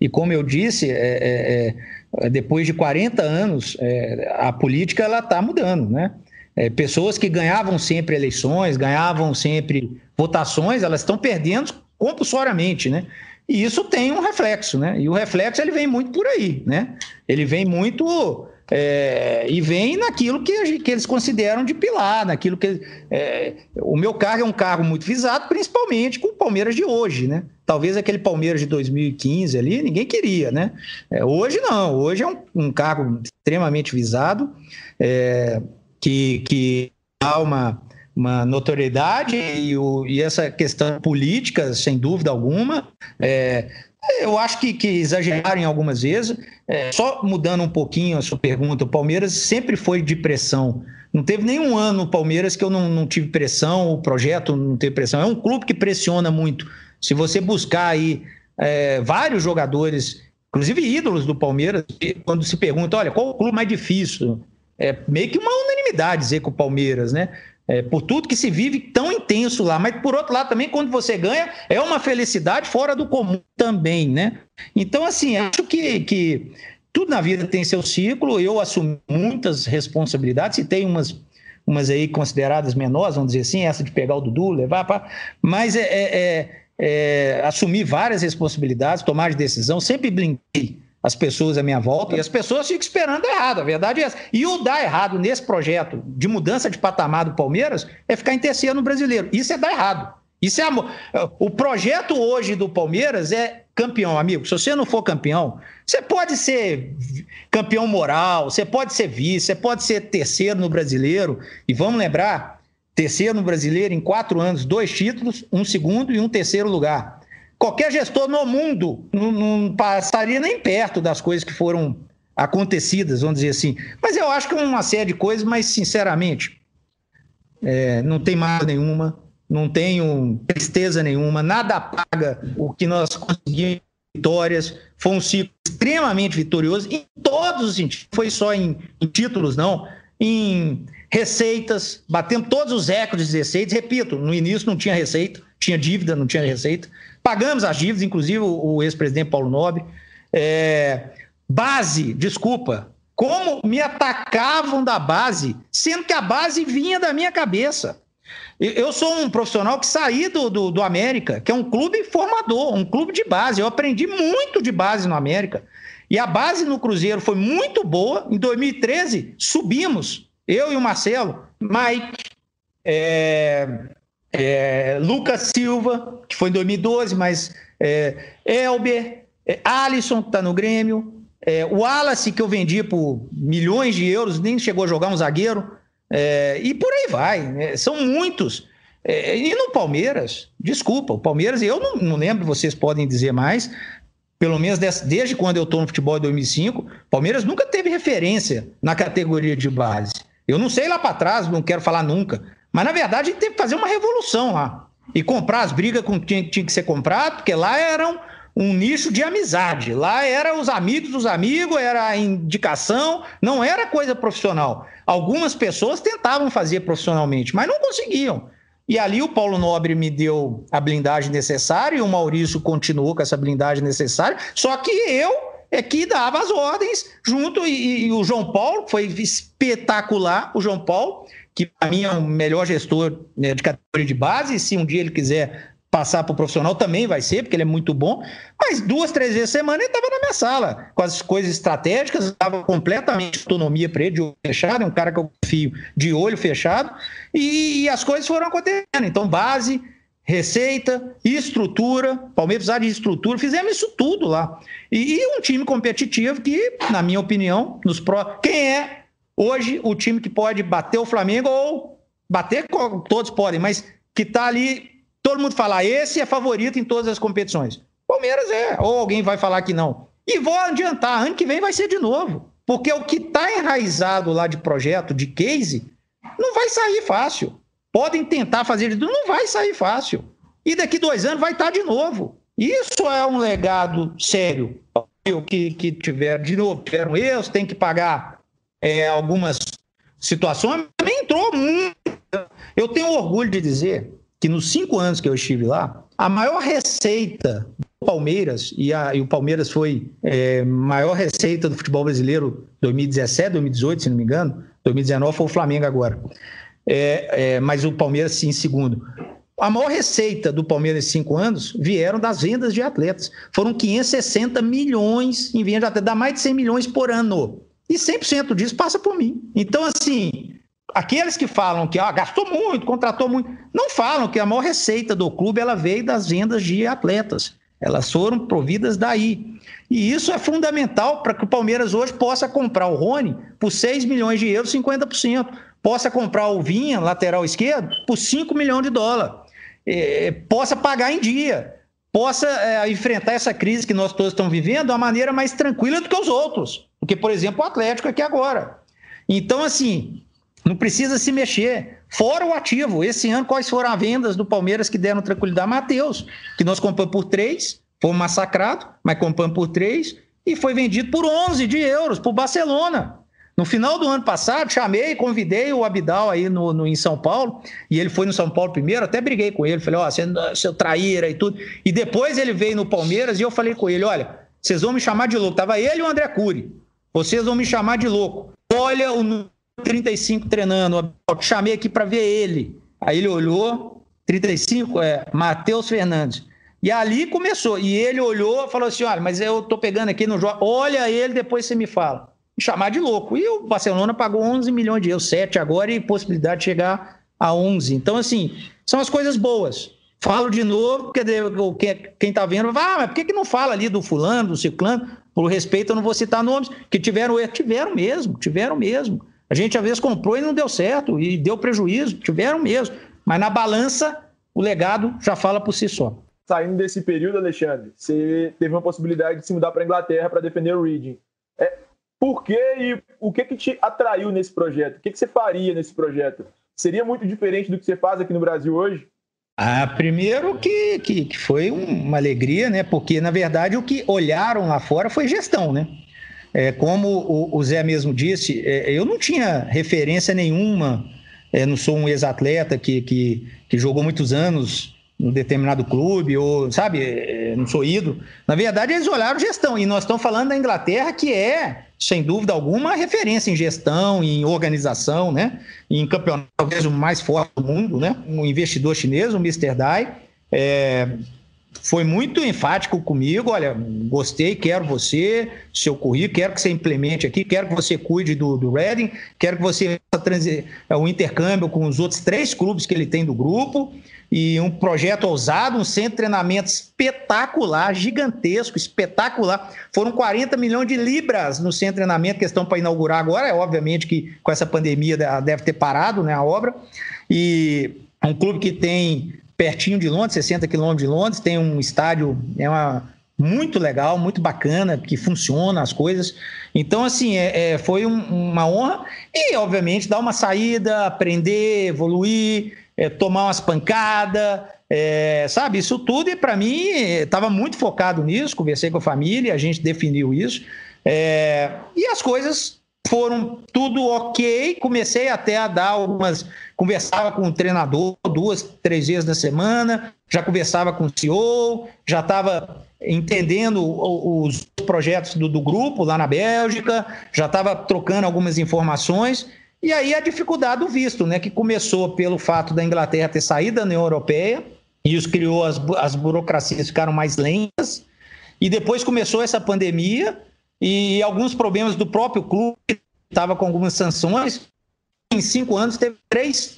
E como eu disse, é, é, é depois de 40 anos, é, a política ela está mudando, né? É, pessoas que ganhavam sempre eleições, ganhavam sempre votações, elas estão perdendo compulsoriamente, né? E isso tem um reflexo, né? E o reflexo ele vem muito por aí, né? Ele vem muito é, e vem naquilo que, que, eles consideram de pilar, naquilo que. É, o meu carro é um carro muito visado, principalmente com o Palmeiras de hoje, né? Talvez aquele Palmeiras de 2015 ali, ninguém queria, né? É, hoje não, hoje é um, um cargo extremamente visado, é, que, que dá uma, uma notoriedade e, o, e, essa questão política, sem dúvida alguma. É, eu acho que, que exageraram algumas vezes. É, só mudando um pouquinho a sua pergunta, o Palmeiras sempre foi de pressão. Não teve nenhum ano no Palmeiras que eu não, não tive pressão, o projeto não teve pressão. É um clube que pressiona muito. Se você buscar aí é, vários jogadores, inclusive ídolos do Palmeiras, quando se pergunta, olha, qual o clube mais difícil? É meio que uma unanimidade dizer que o Palmeiras, né? É, por tudo que se vive tão intenso lá. Mas, por outro lado, também, quando você ganha, é uma felicidade fora do comum também, né? Então, assim, acho que, que tudo na vida tem seu ciclo. Eu assumi muitas responsabilidades e tem umas, umas aí consideradas menores, vamos dizer assim, essa de pegar o Dudu, levar para. Mas é, é, é, é, assumir várias responsabilidades, tomar de decisão, sempre brinquei as pessoas à minha volta e as pessoas ficam esperando errado. A verdade é essa. E o dar errado nesse projeto de mudança de patamar do Palmeiras é ficar em terceiro no brasileiro. Isso é dar errado. Isso é amor. O projeto hoje do Palmeiras é campeão, amigo. Se você não for campeão, você pode ser campeão moral, você pode ser vice, você pode ser terceiro no brasileiro. E vamos lembrar: terceiro no brasileiro em quatro anos, dois títulos, um segundo e um terceiro lugar qualquer gestor no mundo não, não, passaria nem perto das coisas que foram acontecidas, vamos dizer assim. Mas eu acho que é uma série de coisas, mas sinceramente, é, não tem mais nenhuma, não tenho tristeza nenhuma, nada apaga o que nós conseguimos vitórias. Foi um ciclo extremamente vitorioso em todos os sentidos. Foi só em, em títulos, não. Em receitas, batendo todos os recordes de receitas. Repito, no início não tinha receita, tinha dívida, não tinha receita. Pagamos as dívidas, inclusive o ex-presidente Paulo Nobre. É, base, desculpa, como me atacavam da base, sendo que a base vinha da minha cabeça. Eu sou um profissional que saí do, do, do, América, que é um clube formador, um clube de base. Eu aprendi muito de base no América. E a base no Cruzeiro foi muito boa. Em 2013, subimos, eu e o Marcelo, Mike, é, é, Lucas Silva, que foi em 2012, mas é, Elber, é, Alisson, que está no Grêmio, é, o Wallace, que eu vendi por milhões de euros, nem chegou a jogar um zagueiro, é, e por aí vai. Né? São muitos. É, e no Palmeiras, desculpa, o Palmeiras, eu não, não lembro, vocês podem dizer mais, pelo menos desde quando eu estou no futebol de 2005, Palmeiras nunca teve referência na categoria de base. Eu não sei lá para trás, não quero falar nunca, mas na verdade a gente teve que fazer uma revolução lá e comprar as brigas com quem tinha que ser comprado, porque lá eram um nicho de amizade. Lá era os amigos dos amigos, era a indicação, não era coisa profissional. Algumas pessoas tentavam fazer profissionalmente, mas não conseguiam. E ali o Paulo Nobre me deu a blindagem necessária e o Maurício continuou com essa blindagem necessária, só que eu é que dava as ordens junto e, e o João Paulo foi espetacular, o João Paulo, que para mim é o melhor gestor né, de categoria de base, se um dia ele quiser passar para o profissional também vai ser, porque ele é muito bom. Mas duas, três vezes a semana ele estava na minha sala, com as coisas estratégicas, dava completamente autonomia para ele, de olho fechado, é um cara que eu confio de olho fechado, e, e as coisas foram acontecendo. Então, base, receita, estrutura, Palmeiras precisava de estrutura, fizemos isso tudo lá. E, e, um time competitivo que, na minha opinião, nos pró. Quem é hoje o time que pode bater o Flamengo ou bater, todos podem, mas que está ali Todo mundo fala, esse é favorito em todas as competições. Palmeiras é, ou alguém vai falar que não. E vou adiantar, ano que vem vai ser de novo. Porque o que está enraizado lá de projeto, de case, não vai sair fácil. Podem tentar fazer de não vai sair fácil. E daqui dois anos vai estar tá de novo. Isso é um legado sério. Que, que tiver, de novo, tiveram erros, tem que pagar é, algumas situações. Também entrou muito. Eu tenho orgulho de dizer que nos cinco anos que eu estive lá, a maior receita do Palmeiras, e, a, e o Palmeiras foi é, maior receita do futebol brasileiro 2017, 2018, se não me engano, 2019 foi o Flamengo agora. É, é, mas o Palmeiras sim segundo. A maior receita do Palmeiras em cinco anos vieram das vendas de atletas. Foram 560 milhões em vendas de atletas, dá mais de 100 milhões por ano. E 100% disso passa por mim. Então, assim, aqueles que falam que gastou muito, contratou muito, não falam que a maior receita do clube ela veio das vendas de atletas. Elas foram providas daí. E isso é fundamental para que o Palmeiras hoje possa comprar o Rony por 6 milhões de euros, 50%. Possa comprar o Vinha, lateral esquerdo, por 5 milhões de dólares. É, possa pagar em dia. Possa é, enfrentar essa crise que nós todos estamos vivendo de uma maneira mais tranquila do que os outros. Porque, por exemplo, o Atlético aqui agora. Então, assim, não precisa se mexer. Fora o ativo. Esse ano, quais foram as vendas do Palmeiras que deram tranquilidade? Matheus, que nós compramos por 3, foi massacrado, mas compramos por 3 e foi vendido por 11 de euros para o Barcelona. No final do ano passado, chamei, convidei o Abidal aí no, no, em São Paulo, e ele foi no São Paulo primeiro, até briguei com ele, falei, ó, oh, você, seu traíra e tudo. E depois ele veio no Palmeiras e eu falei com ele, olha, vocês vão me chamar de louco. Tava ele e o André Cury. Vocês vão me chamar de louco. Olha o 35 treinando, chamei aqui para ver ele. Aí ele olhou, 35, é, Matheus Fernandes. E ali começou. E ele olhou e falou assim: olha, mas eu tô pegando aqui no jogo. Olha ele, depois você me fala. Me chamar de louco. E o Barcelona pagou 11 milhões de euros, 7 agora, e possibilidade de chegar a 11. Então, assim, são as coisas boas. Falo de novo, porque quem tá vendo ah, mas por que, que não fala ali do fulano, do ciclano? Por respeito, eu não vou citar nomes, que tiveram erro. Tiveram mesmo, tiveram mesmo. A gente às vezes comprou e não deu certo, e deu prejuízo, tiveram mesmo. Mas na balança, o legado já fala por si só. Saindo desse período, Alexandre, você teve uma possibilidade de se mudar para a Inglaterra para defender o Reading. É, por que e o que, que te atraiu nesse projeto? O que, que você faria nesse projeto? Seria muito diferente do que você faz aqui no Brasil hoje? Ah, primeiro que, que, que foi uma alegria, né? Porque, na verdade, o que olharam lá fora foi gestão, né? É, como o, o, Zé mesmo disse, é, eu não tinha referência nenhuma, é, não sou um ex-atleta que, que, que, jogou muitos anos no determinado clube, ou, sabe, é, não sou ídolo. Na verdade, eles olharam gestão, e nós estamos falando da Inglaterra, que é, sem dúvida alguma, referência em gestão, em organização, né? em campeonato, talvez o mais forte do mundo, né? um investidor chinês, o Mr. Dai, é, foi muito enfático comigo. Olha, gostei, quero você, seu currículo, quero que você implemente aqui, quero que você cuide do, do Reading, quero que você faça é, o intercâmbio com os outros três clubes que ele tem do grupo. E um projeto ousado, um centro de treinamento espetacular, gigantesco, espetacular. Foram 40 milhões de libras no centro de treinamento que estão para inaugurar agora. É obviamente que com essa pandemia deve ter parado né, a obra. E um clube que tem pertinho de Londres, 60 quilômetros de Londres, tem um estádio, é uma muito legal, muito bacana, que funciona as coisas. Então, assim, é, é foi um, uma honra e, obviamente, dar uma saída, aprender, evoluir, é, tomar umas pancadas, é, sabe? Isso tudo, e para mim, estava muito focado nisso. Conversei com a família, a gente definiu isso. É, e as coisas foram tudo ok. Comecei até a dar algumas. Conversava com o treinador duas, três vezes na semana, já conversava com o CEO, já estava entendendo os projetos do, do, grupo lá na Bélgica, já estava trocando algumas informações. E aí a dificuldade do visto, né? Que começou pelo fato da Inglaterra ter saído da União Europeia, e isso criou as, as burocracias ficaram mais lentas. E depois começou essa pandemia e alguns problemas do próprio clube, estava com algumas sanções. Em cinco anos teve três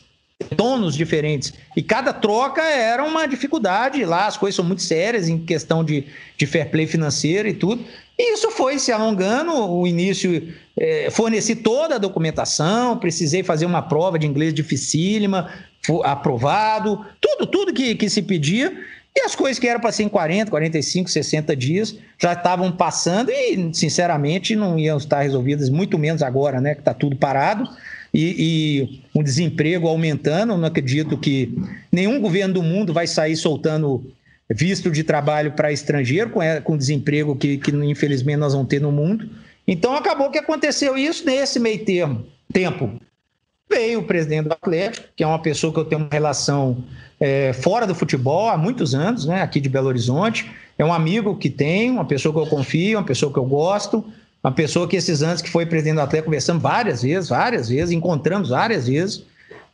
donos diferentes. E cada troca era uma dificuldade. Lá as coisas são muito sérias em questão de, de fair play financeiro e tudo. E isso foi se alongando. O início, é, forneci toda a documentação, precisei fazer uma prova de inglês dificílima, aprovado, tudo, tudo que, que se pedia. E as coisas que eram para ser em 40, 45, 60 dias já estavam passando e, sinceramente, não iam estar resolvidas, muito menos agora, né, que está tudo parado e, e um desemprego aumentando. Não acredito que nenhum governo do mundo vai sair soltando visto de trabalho para estrangeiro com, com desemprego que, que, infelizmente, nós vamos ter no mundo. Então, acabou que aconteceu isso nesse meio termo, tempo. Veio o presidente do Atlético, que é uma pessoa que eu tenho uma relação é, fora do futebol há muitos anos, né, aqui de Belo Horizonte. É um amigo que tenho, uma pessoa que eu confio, uma pessoa que eu gosto. Uma pessoa que esses anos que foi presidente do Atlético, conversamos várias vezes, várias vezes, encontramos várias vezes.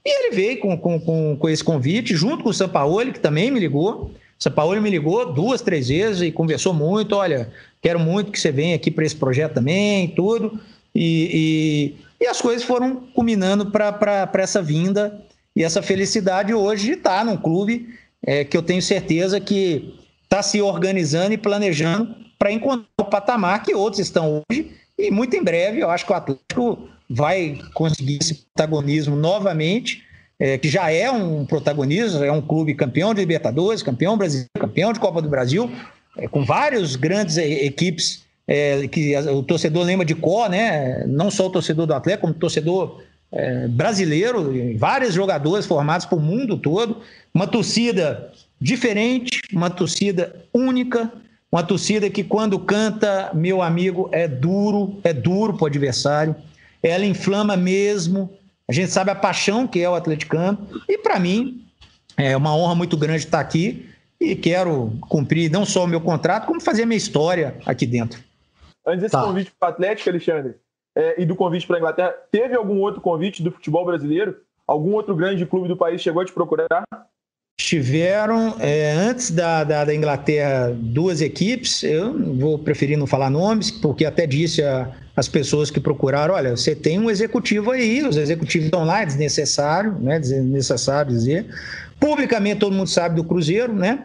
E ele veio com, com, com, com esse convite, junto com o Sampaoli, que também me ligou. O Sampaoli me ligou duas, três vezes e conversou muito. Olha, quero muito que você venha aqui para esse projeto também, tudo. E, e, e as coisas foram culminando para essa vinda e essa felicidade hoje estar num clube é, que eu tenho certeza que está se organizando e planejando para encontrar o patamar que outros estão hoje. E muito em breve eu acho que o Atlético vai conseguir esse protagonismo novamente, é, que já é um protagonismo, é um clube campeão de Libertadores, campeão brasileiro, campeão de Copa do Brasil, é, com várias grandes equipes é, que o torcedor lembra de cor, né? Não só o torcedor do Atlético, como o torcedor é, brasileiro, vários jogadores formados para o mundo todo, uma torcida diferente, uma torcida única, uma torcida que, quando canta, meu amigo, é duro, é duro para o adversário. Ela inflama mesmo. A gente sabe a paixão que é o atleticano. E, para mim, é uma honra muito grande estar aqui. E quero cumprir não só o meu contrato, como fazer a minha história aqui dentro. Antes desse tá. convite para o Atlético, Alexandre, é, e do convite para a Inglaterra, teve algum outro convite do futebol brasileiro? Algum outro grande clube do país chegou a te procurar? Tiveram, é, antes da, da, da, Inglaterra, duas equipes. Eu vou preferir não falar nomes, porque até disse às pessoas que procuraram: olha, você tem um executivo aí, os executivos estão lá, é desnecessário, né? Desnecessário dizer. Publicamente, todo mundo sabe do Cruzeiro, né?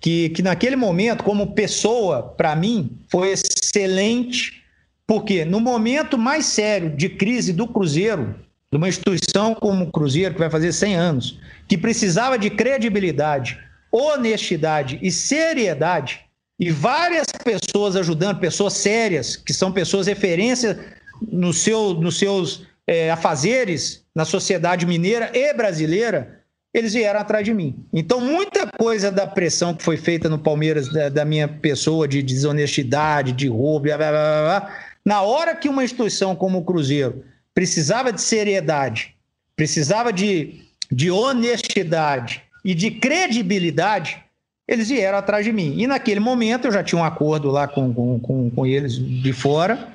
Que, que naquele momento, como pessoa, para mim, foi excelente, porque no momento mais sério de crise do Cruzeiro, de uma instituição como o Cruzeiro, que vai fazer 100 anos, que precisava de credibilidade, honestidade e seriedade, e várias pessoas ajudando, pessoas sérias, que são pessoas referência no seu, nos seus é, afazeres na sociedade mineira e brasileira, eles vieram atrás de mim. Então, muita coisa da pressão que foi feita no Palmeiras, da, da minha pessoa, de desonestidade, de roubo, blá, blá, blá, blá, na hora que uma instituição como o Cruzeiro precisava de seriedade, precisava de, de honestidade e de credibilidade, eles vieram atrás de mim. E naquele momento eu já tinha um acordo lá com, com, com, com eles de fora.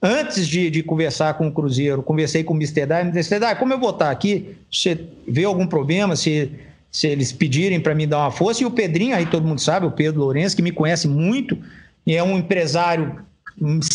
Antes de, de, conversar com o Cruzeiro, conversei com o Mr. Dai, Mr. Dai, como eu vou estar aqui, você vê algum problema, se, se eles pedirem para mim dar uma força, e o Pedrinho, aí todo mundo sabe, o Pedro Lourenço, que me conhece muito, e é um empresário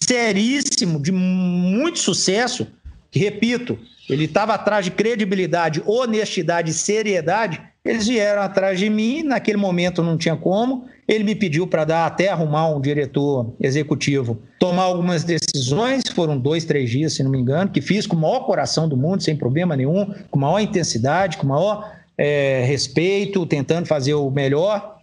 seríssimo, de muito sucesso, que, repito, ele estava atrás de credibilidade, honestidade e seriedade, eles vieram atrás de mim, naquele momento não tinha como, ele me pediu para dar até arrumar um diretor executivo, tomar algumas decisões, foram dois, três dias, se não me engano, que fiz com o maior coração do mundo, sem problema nenhum, com maior intensidade, com maior é, respeito, tentando fazer o melhor.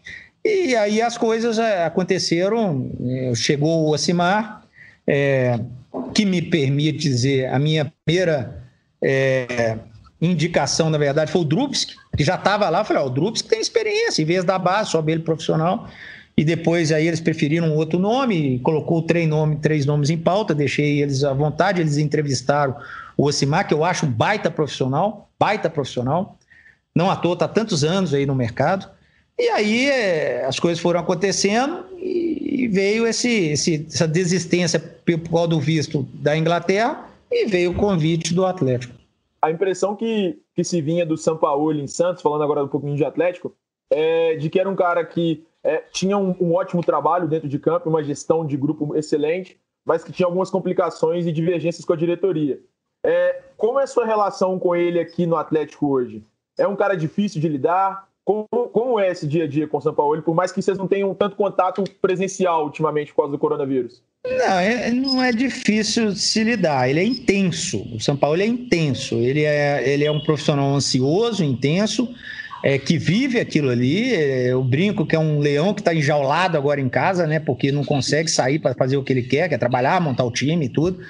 E aí as coisas é, aconteceram, é, chegou o Ocimar, é, que me permite dizer, a minha primeira é, indicação, na verdade, foi o Drupsk, que já estava lá, eu falei, ó, o Drupsk tem experiência, em vez da base, só ele profissional, e depois aí eles preferiram outro nome, colocou três, nome, três nomes em pauta, deixei eles à vontade, eles entrevistaram o Ocimar, que eu acho baita profissional, baita profissional, não à toa, está tantos anos aí no mercado, e aí é, as coisas foram acontecendo e veio esse, esse, essa desistência por causa do visto da Inglaterra e veio o convite do Atlético. A impressão que, que se vinha do São Paulo em Santos, falando agora um pouquinho de Atlético, é de que era um cara que é, tinha um, um, ótimo trabalho dentro de campo, uma gestão de grupo excelente, mas que tinha algumas complicações e divergências com a diretoria. É, como é a sua relação com ele aqui no Atlético hoje? É um cara difícil de lidar? Como, como é esse dia a dia com o São Paulo, por mais que vocês não tenham tanto contato presencial ultimamente por causa do coronavírus? Não, é, não é difícil se lidar, ele é intenso. O São Paulo é intenso, ele é, ele é um profissional ansioso, intenso, é, que vive aquilo ali. É, eu brinco que é um leão que está enjaulado agora em casa, né? Porque não consegue sair para fazer o que ele quer, quer trabalhar, montar o time e tudo.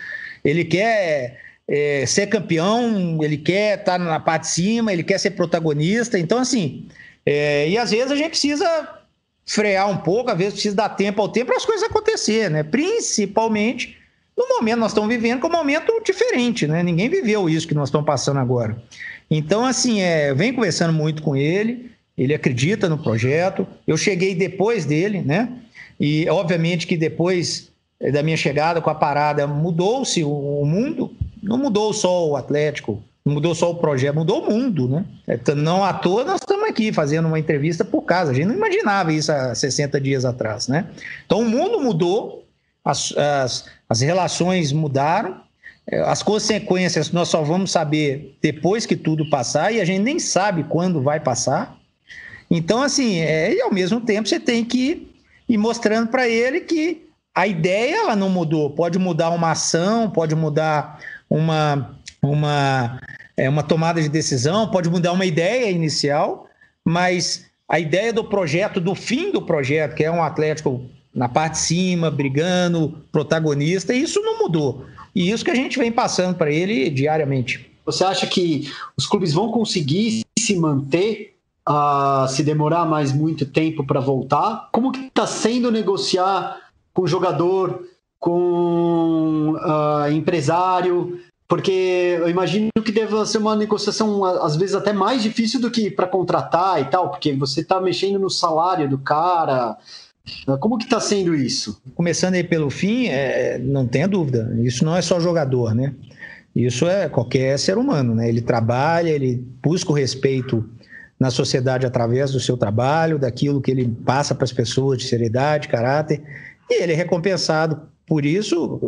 Ele quer é, ser campeão, ele quer estar tá na parte de cima, ele quer ser protagonista. Então, assim, é, e às vezes a gente precisa frear um pouco, às vezes precisa dar tempo ao tempo para as coisas acontecerem, né? Principalmente no momento que nós estamos vivendo, que é um momento diferente, né? Ninguém viveu isso que nós estamos passando agora. Então, assim, é, vem conversando muito com ele, ele acredita no projeto. Eu cheguei depois dele, né? E obviamente que depois da minha chegada com a parada mudou-se o mundo, não mudou só o Atlético, mudou só o projeto, mudou o mundo, né? É, não à toa nós estamos aqui fazendo uma entrevista por casa. A gente não imaginava isso há 60 dias atrás, né? Então o mundo mudou, as, as, as relações mudaram, é, as consequências nós só vamos saber depois que tudo passar e a gente nem sabe quando vai passar. Então, assim, é, e ao mesmo tempo você tem que ir mostrando para ele que a ideia ela não mudou. Pode mudar uma ação, pode mudar uma, uma, é, uma tomada de decisão, pode mudar uma ideia inicial, mas a ideia do projeto, do fim do projeto, que é um Atlético na parte de cima, brigando, protagonista, isso não mudou. E isso que a gente vem passando para ele diariamente. Você acha que os clubes vão conseguir se manter, uh, se demorar mais muito tempo para voltar? Como que está sendo negociar com jogador, com uh, empresário, porque eu imagino que deve ser uma negociação, às vezes, até mais difícil do que para contratar e tal, porque você está mexendo no salário do cara. Como que está sendo isso? Começando aí pelo fim, é, não tenha dúvida, isso não é só jogador, né? Isso é qualquer ser humano, né? Ele trabalha, ele busca o respeito na sociedade através do seu trabalho, daquilo que ele passa para as pessoas de seriedade, caráter, e ele é recompensado por isso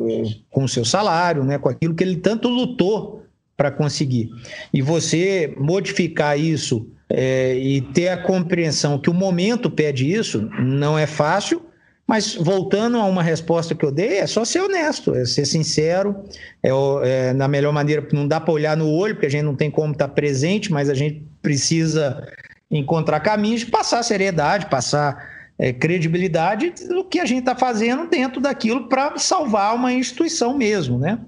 com o seu salário, né, com aquilo que ele tanto lutou para conseguir. E você modificar isso é, e ter a compreensão que o momento pede isso, não é fácil, mas voltando a uma resposta que eu dei, é só ser honesto, é ser sincero, é, é na melhor maneira, não dá para olhar no olho, porque a gente não tem como estar tá presente, mas a gente precisa encontrar caminhos de passar seriedade, passar é, credibilidade do que a gente está fazendo dentro daquilo para salvar uma instituição mesmo, né?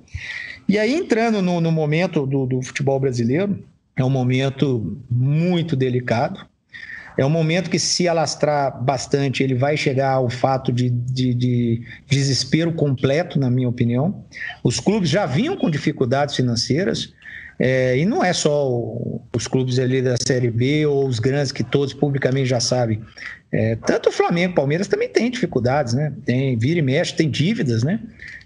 E aí, entrando no, no momento do, do, futebol brasileiro, é um momento muito delicado, é um momento que, se alastrar bastante, ele vai chegar ao fato de, de, de desespero completo, na minha opinião. Os clubes já vinham com dificuldades financeiras, é, e não é só os clubes ali da Série B ou os grandes que todos publicamente já sabem. É, tanto o Flamengo Palmeiras também tem dificuldades, né? Tem vira e mexe, tem dívidas, né?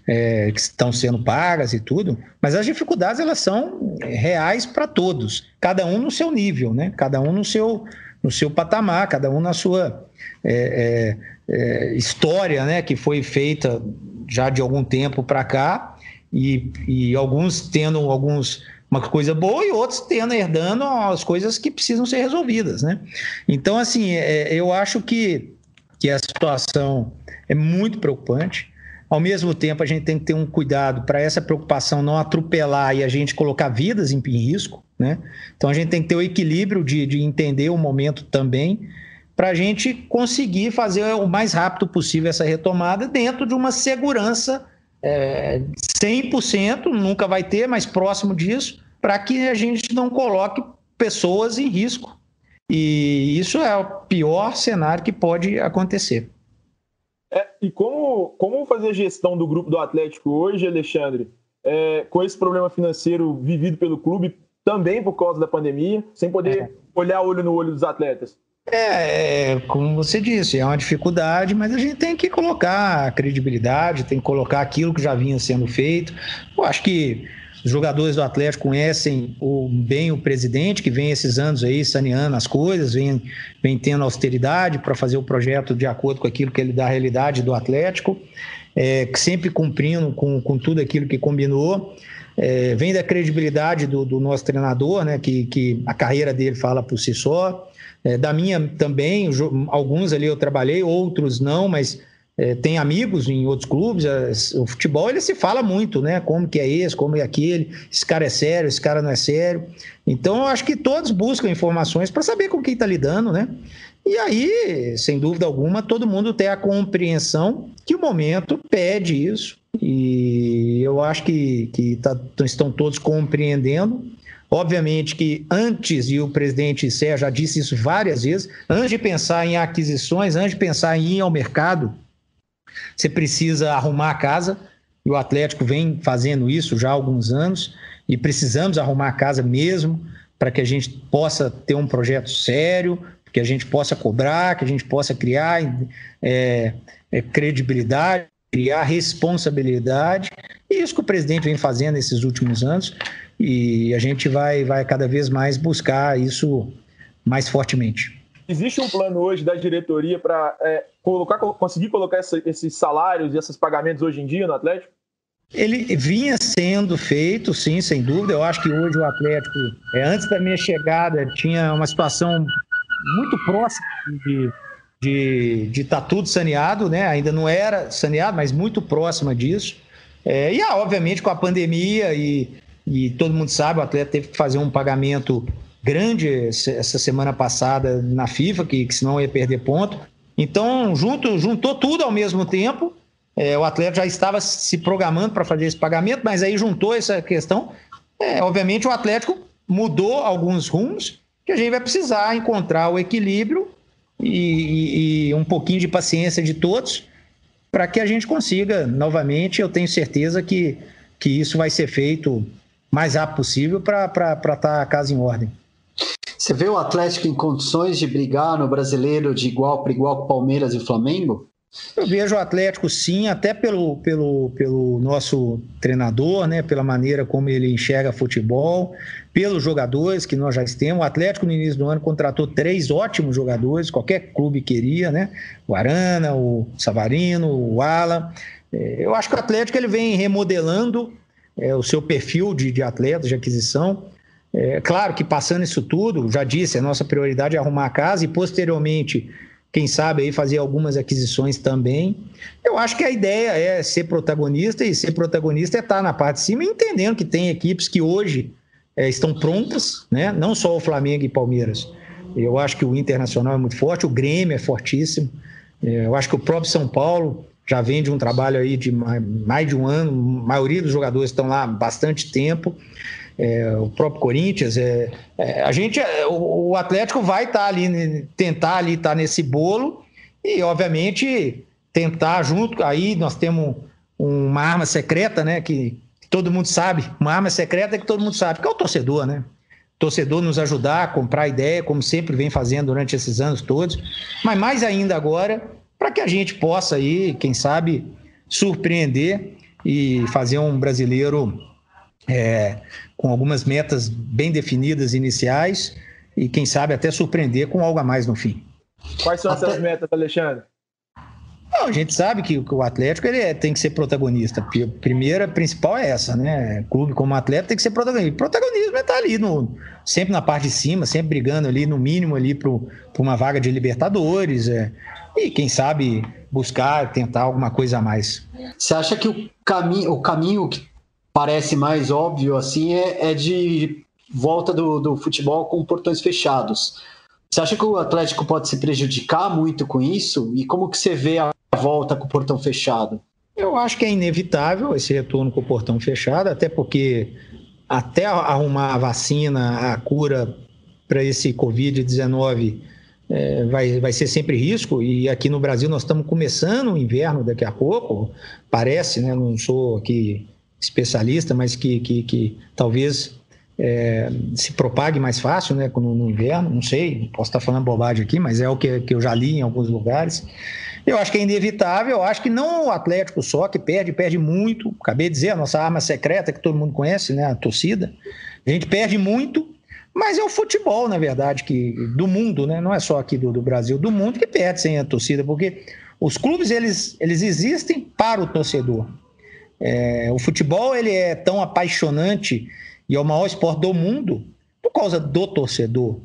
É, que estão sendo pagas e tudo, mas as dificuldades elas são reais para todos, cada um no seu nível, né? Cada um no seu, no seu patamar, cada um na sua é, é, é história, né? Que foi feita já de algum tempo para cá e, e alguns tendo alguns uma coisa boa e outros tendo, herdando as coisas que precisam ser resolvidas, né? Então, assim, é, eu acho que, que a situação é muito preocupante. Ao mesmo tempo, a gente tem que ter um cuidado para essa preocupação não atropelar e a gente colocar vidas em risco, né? Então, a gente tem que ter o equilíbrio de, de entender o momento também, para a gente conseguir fazer o mais rápido possível essa retomada dentro de uma segurança é, 100%, nunca vai ter, mas próximo disso, para que a gente não coloque pessoas em risco. E isso é o pior cenário que pode acontecer. É, e como, como fazer a gestão do grupo do Atlético hoje, Alexandre, é, com esse problema financeiro vivido pelo clube, também por causa da pandemia, sem poder é. olhar olho no olho dos atletas? É, é, como você disse, é uma dificuldade, mas a gente tem que colocar a credibilidade, tem que colocar aquilo que já vinha sendo feito. Eu acho que os jogadores do Atlético conhecem o, bem o presidente, que vem esses anos aí saneando as coisas, vem, vem tendo austeridade para fazer o projeto de acordo com aquilo que ele dá à realidade do Atlético, é, sempre cumprindo com, com tudo aquilo que combinou. É, vem da credibilidade do, do, nosso treinador, né, que, que a carreira dele fala por si só. É, da minha também, alguns ali eu trabalhei, outros não, mas é, tem amigos em outros clubes, o futebol ele se fala muito, né? Como que é esse, como é aquele, esse cara é sério, esse cara não é sério. Então eu acho que todos buscam informações para saber com quem está lidando, né? E aí, sem dúvida alguma, todo mundo tem a compreensão que o momento pede isso. E eu acho que, que tá, estão todos compreendendo. Obviamente que antes, e o presidente Sé já disse isso várias vezes, antes de pensar em aquisições, antes de pensar em ir ao mercado, você precisa arrumar a casa, e o Atlético vem fazendo isso já há alguns anos, e precisamos arrumar a casa mesmo para que a gente possa ter um projeto sério, que a gente possa cobrar, que a gente possa criar é, é, credibilidade, criar responsabilidade. E isso que o presidente vem fazendo nesses últimos anos, e a gente vai, vai cada vez mais buscar isso mais fortemente. Existe um plano hoje da diretoria para é, colocar, conseguir colocar essa, esses salários e esses pagamentos hoje em dia no Atlético? Ele vinha sendo feito, sim, sem dúvida. Eu acho que hoje o Atlético, é, antes da minha chegada, tinha uma situação muito próxima de de de estar tá tudo saneado, né? Ainda não era saneado, mas muito próxima disso. É, e, ah, obviamente, com a pandemia e, e todo mundo sabe, o atleta teve que fazer um pagamento grande essa semana passada na FIFA, que, que senão ia perder ponto. Então, junto, juntou tudo ao mesmo tempo. É, o atleta já estava se programando para fazer esse pagamento, mas aí juntou essa questão. É, obviamente, o Atlético mudou alguns rumos que a gente vai precisar encontrar o equilíbrio e, e, e um pouquinho de paciência de todos para que a gente consiga novamente. Eu tenho certeza que, que isso vai ser feito mais rápido possível para estar tá a casa em ordem. Você vê o Atlético em condições de brigar no brasileiro de igual para igual com Palmeiras e Flamengo? Eu vejo o Atlético sim, até pelo, pelo, pelo nosso treinador, né, pela maneira como ele enxerga futebol, pelos jogadores que nós já temos. O Atlético no início do ano contratou três ótimos jogadores, qualquer clube queria, né? O Arana, o Savarino, o Ala. É, eu acho que o Atlético ele vem remodelando é, o seu perfil de, de atletas, de aquisição. É, claro que passando isso tudo, já disse, a nossa prioridade é arrumar a casa e posteriormente, quem sabe aí fazer algumas aquisições também. Eu acho que a ideia é ser protagonista e ser protagonista é estar na parte de cima, entendendo que tem equipes que hoje é, estão prontas, né? Não só o Flamengo e Palmeiras. Eu acho que o Internacional é muito forte, o Grêmio é fortíssimo. É, eu acho que o próprio São Paulo já vem de um trabalho aí de mais de um ano, a maioria dos jogadores estão lá há bastante tempo é, o próprio Corinthians. É, é a gente, é, o, o, Atlético vai estar tá ali, tentar ali estar tá nesse bolo e, obviamente, tentar junto. Aí nós temos uma arma secreta, né? Que todo mundo sabe, uma arma secreta que todo mundo sabe, que é o torcedor, né? Torcedor nos ajudar a comprar ideia, como sempre vem fazendo durante esses anos todos, mas mais ainda agora, para que a gente possa aí, quem sabe, surpreender e fazer um brasileiro é, com algumas metas bem definidas iniciais e, quem sabe, até surpreender com algo a mais no fim. Quais são até... essas metas, Alexandre? Não, a gente sabe que, o Atlético ele é, tem que ser protagonista. A primeira principal é essa, né? Clube como atleta tem que ser protagonista. protagonismo é estar ali no, sempre na parte de cima, sempre brigando ali no mínimo ali para uma vaga de Libertadores. É, e quem sabe buscar, tentar alguma coisa a mais. Você acha que o caminho, o caminho que parece mais óbvio assim é, é de volta do, do futebol com portões fechados. Você acha que o Atlético pode se prejudicar muito com isso? E como que você vê a volta com o portão fechado? Eu acho que é inevitável esse retorno com o portão fechado, até porque até arrumar a vacina, a cura para esse Covid-19 é, vai, vai ser sempre risco. E aqui no Brasil nós estamos começando o inverno daqui a pouco, parece, né? Não sou aqui especialista, mas que, que, que talvez é, se propague mais fácil né, no, no, inverno, não sei, posso estar falando bobagem aqui, mas é o que, que eu já li em alguns lugares. Eu acho que é inevitável, eu acho que não o Atlético só, que perde, perde muito. Acabei de dizer, a nossa arma secreta, que todo mundo conhece, né? A torcida. A gente perde muito, mas é o futebol, na verdade, que do mundo, né? Não é só aqui do, do Brasil, do mundo que perde sem a torcida, porque os clubes eles, eles existem para o torcedor. É, o futebol ele é tão apaixonante e é o maior esporte do mundo por causa do torcedor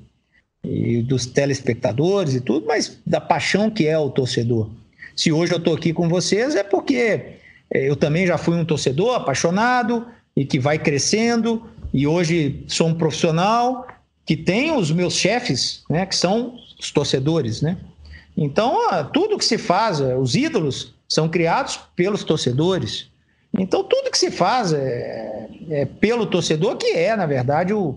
e dos telespectadores e tudo, mas da paixão que é o torcedor. Se hoje eu estou aqui com vocês é porque é, eu também já fui um torcedor apaixonado e que vai crescendo e hoje sou um profissional que tem os meus chefes, né, que são os torcedores, né? Então, tudo que se faz, é, os ídolos são criados pelos torcedores. Então, tudo que se faz é, é pelo torcedor, que é, na verdade, o,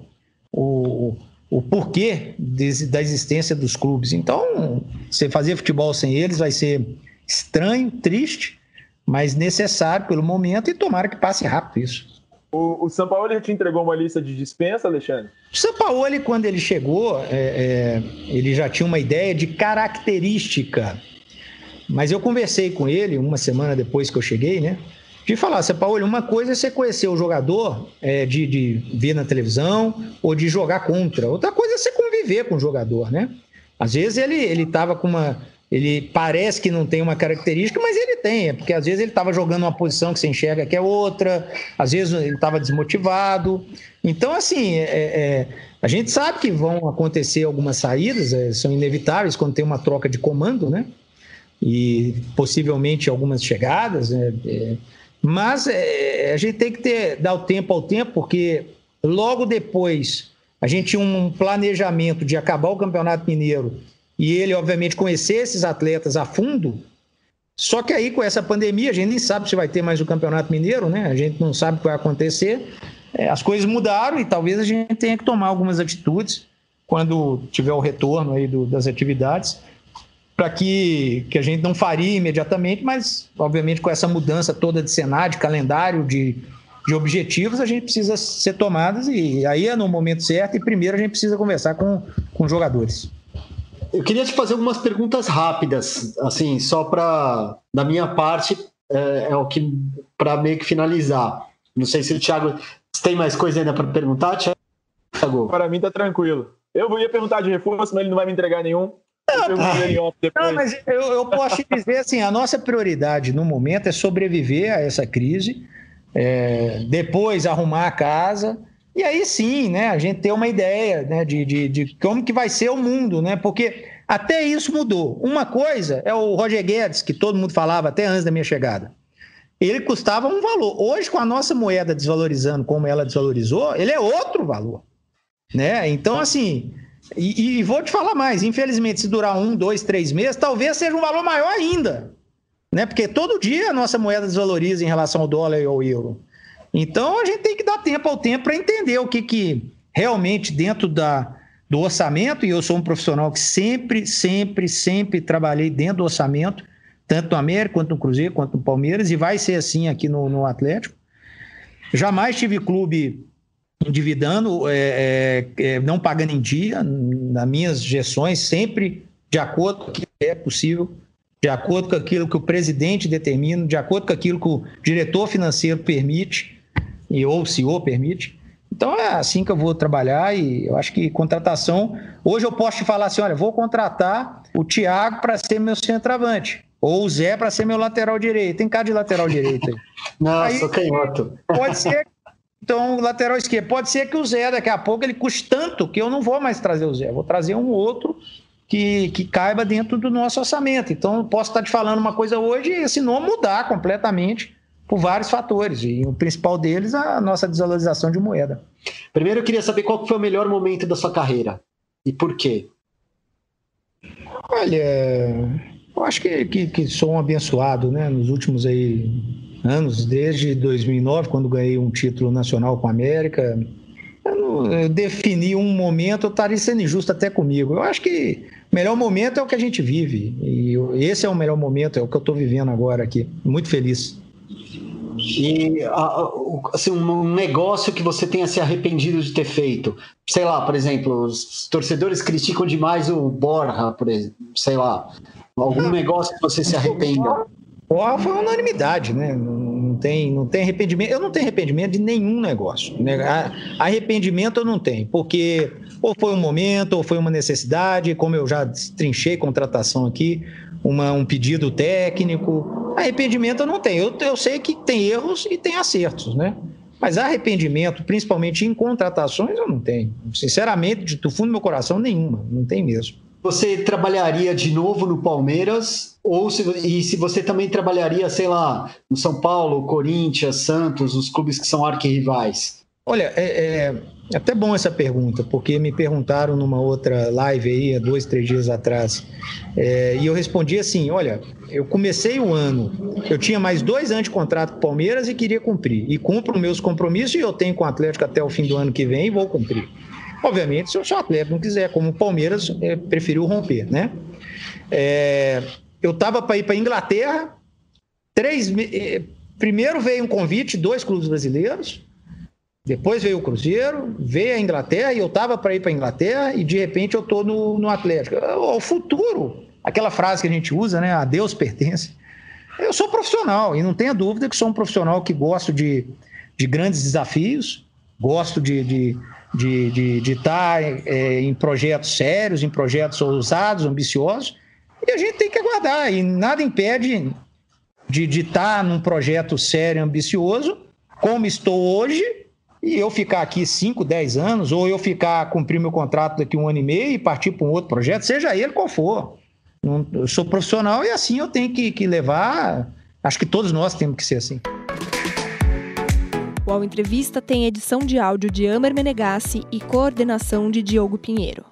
o, o porquê de, da existência dos clubes. Então, você fazer futebol sem eles vai ser estranho, triste, mas necessário pelo momento e tomara que passe rápido isso. O, o São Paulo já te entregou uma lista de dispensa, Alexandre? O São Paulo, quando ele chegou, é, é, ele já tinha uma ideia de característica. Mas eu conversei com ele uma semana depois que eu cheguei, né? De falar, você, Paulo, uma coisa é você conhecer o jogador, é, de, de ver na televisão ou de jogar contra. Outra coisa é você conviver com o jogador, né? Às vezes ele ele estava com uma ele parece que não tem uma característica, mas ele tem, é porque às vezes ele estava jogando uma posição que você enxerga que é outra, às vezes ele estava desmotivado. Então, assim, é, é, a gente sabe que vão acontecer algumas saídas, é, são inevitáveis quando tem uma troca de comando, né? E possivelmente algumas chegadas, né? Mas é, a gente tem que ter, dar o tempo ao tempo, porque logo depois a gente tinha um planejamento de acabar o Campeonato Mineiro e ele, obviamente, conhecer esses atletas a fundo. Só que aí, com essa pandemia, a gente nem sabe se vai ter mais o Campeonato Mineiro, né? A gente não sabe o que vai acontecer. É, as coisas mudaram e talvez a gente tenha que tomar algumas atitudes quando tiver o retorno aí do, das atividades para que, que a gente não faria imediatamente, mas, obviamente, com essa mudança toda de cenário, de calendário, de, de objetivos, a gente precisa ser tomadas e aí é no momento certo e primeiro a gente precisa conversar com, com os jogadores. Eu queria te fazer algumas perguntas rápidas, assim, só para, da minha parte, é, é o que, para meio que finalizar. Não sei se o Thiago tem mais coisa ainda para perguntar, Thiago? Para mim tá tranquilo. Eu ia perguntar de reforço, mas ele não vai me entregar nenhum. Não, mas eu, eu posso te dizer assim: a nossa prioridade no momento é sobreviver a essa crise, é, depois arrumar a casa, e aí sim, né, a gente ter uma ideia né, de, de, de como que vai ser o mundo, né? Porque até isso mudou. Uma coisa é o Roger Guedes, que todo mundo falava até antes da minha chegada. Ele custava um valor. Hoje, com a nossa moeda desvalorizando como ela desvalorizou, ele é outro valor. Né? Então, assim, e, e, vou te falar mais: infelizmente, se durar um, dois, três meses, talvez seja um valor maior ainda. Né? Porque todo dia a nossa moeda desvaloriza em relação ao dólar e ao euro. Então a gente tem que dar tempo ao tempo para entender o que, que realmente dentro da, do orçamento, e eu sou um profissional que sempre, sempre, sempre trabalhei dentro do orçamento, tanto no América, quanto no Cruzeiro, quanto no Palmeiras, e vai ser assim aqui no, no Atlético. Jamais tive clube endividando, é, é, é, não pagando em dia, nas minhas gestões, sempre de acordo com o que é possível, de acordo com aquilo que o presidente determina, de acordo com aquilo que o diretor financeiro permite, e, ou o CEO permite. Então é assim que eu vou trabalhar e eu acho que contratação. Hoje eu posso te falar assim: olha, vou contratar o Thiago para ser meu centroavante. Ou o Zé para ser meu lateral direito. Tem cara de lateral direito aí. Nossa, aí, canhoto. Pode ser então, lateral esquerdo. Pode ser que o Zé, daqui a pouco, ele custe tanto que eu não vou mais trazer o Zé. Vou trazer um outro que, que caiba dentro do nosso orçamento. Então, posso estar te falando uma coisa hoje e esse nome mudar completamente por vários fatores. E o principal deles, a nossa desvalorização de moeda. Primeiro, eu queria saber qual foi o melhor momento da sua carreira e por quê? Olha, eu acho que, que, que sou um abençoado, né? Nos últimos aí anos, desde 2009, quando ganhei um título nacional com a América, eu, não, eu defini um momento, eu estaria sendo injusto até comigo. Eu acho que o melhor momento é o que a gente vive. E esse é o melhor momento, é o que eu estou vivendo agora aqui. Muito feliz. E assim, um negócio que você tenha se arrependido de ter feito. Sei lá, por exemplo, os torcedores criticam demais o Borja, por exemplo, sei lá. Algum negócio que você se arrependa. Porra, foi unanimidade, né? Não tem, não tem arrependimento. Eu não tenho arrependimento de nenhum negócio. Né? Arrependimento eu não tenho, porque ou foi um momento, ou foi uma necessidade, como eu já trinchei contratação aqui, uma, um pedido técnico. Arrependimento eu não tenho. Eu, eu sei que tem erros e tem acertos, né? Mas arrependimento, principalmente em contratações, eu não tenho. Sinceramente, do fundo do meu coração, nenhuma. Não tem mesmo. Você trabalharia de novo no Palmeiras? Ou se, e se você também trabalharia, sei lá, no São Paulo, Corinthians, Santos, os clubes que são arquirrivais? Olha, é, é até bom essa pergunta, porque me perguntaram numa outra live aí, há dois, três dias atrás, é, e eu respondi assim: olha, eu comecei o ano, eu tinha mais dois anos de contrato com o Palmeiras e queria cumprir. E cumpro meus compromissos e eu tenho com o Atlético até o fim do ano que vem e vou cumprir. Obviamente, se o Atlético não quiser, como o Palmeiras é, preferiu romper, né? É, eu estava para ir para Inglaterra, três, é, primeiro veio um convite, dois clubes brasileiros, depois veio o Cruzeiro, veio a Inglaterra e eu estava para ir para a Inglaterra e de repente eu estou no, no Atlético. O futuro, aquela frase que a gente usa, né? A Deus pertence. Eu sou profissional e não tenha dúvida que sou um profissional que gosto de, de grandes desafios, gosto de de, de, de, de estar é, em projetos sérios, em projetos ousados, ambiciosos, e a gente tem que aguardar. E nada impede de, estar num projeto sério, ambicioso, como estou hoje, e eu ficar aqui 5, 10 anos, ou eu ficar, cumprir meu contrato daqui um ano e meio e partir para um outro projeto, seja ele qual for. Eu sou profissional e assim eu tenho que, que levar. Acho que todos nós temos que ser assim. O Ao Entrevista tem edição de áudio de Amer Menegassi e coordenação de Diogo Pinheiro.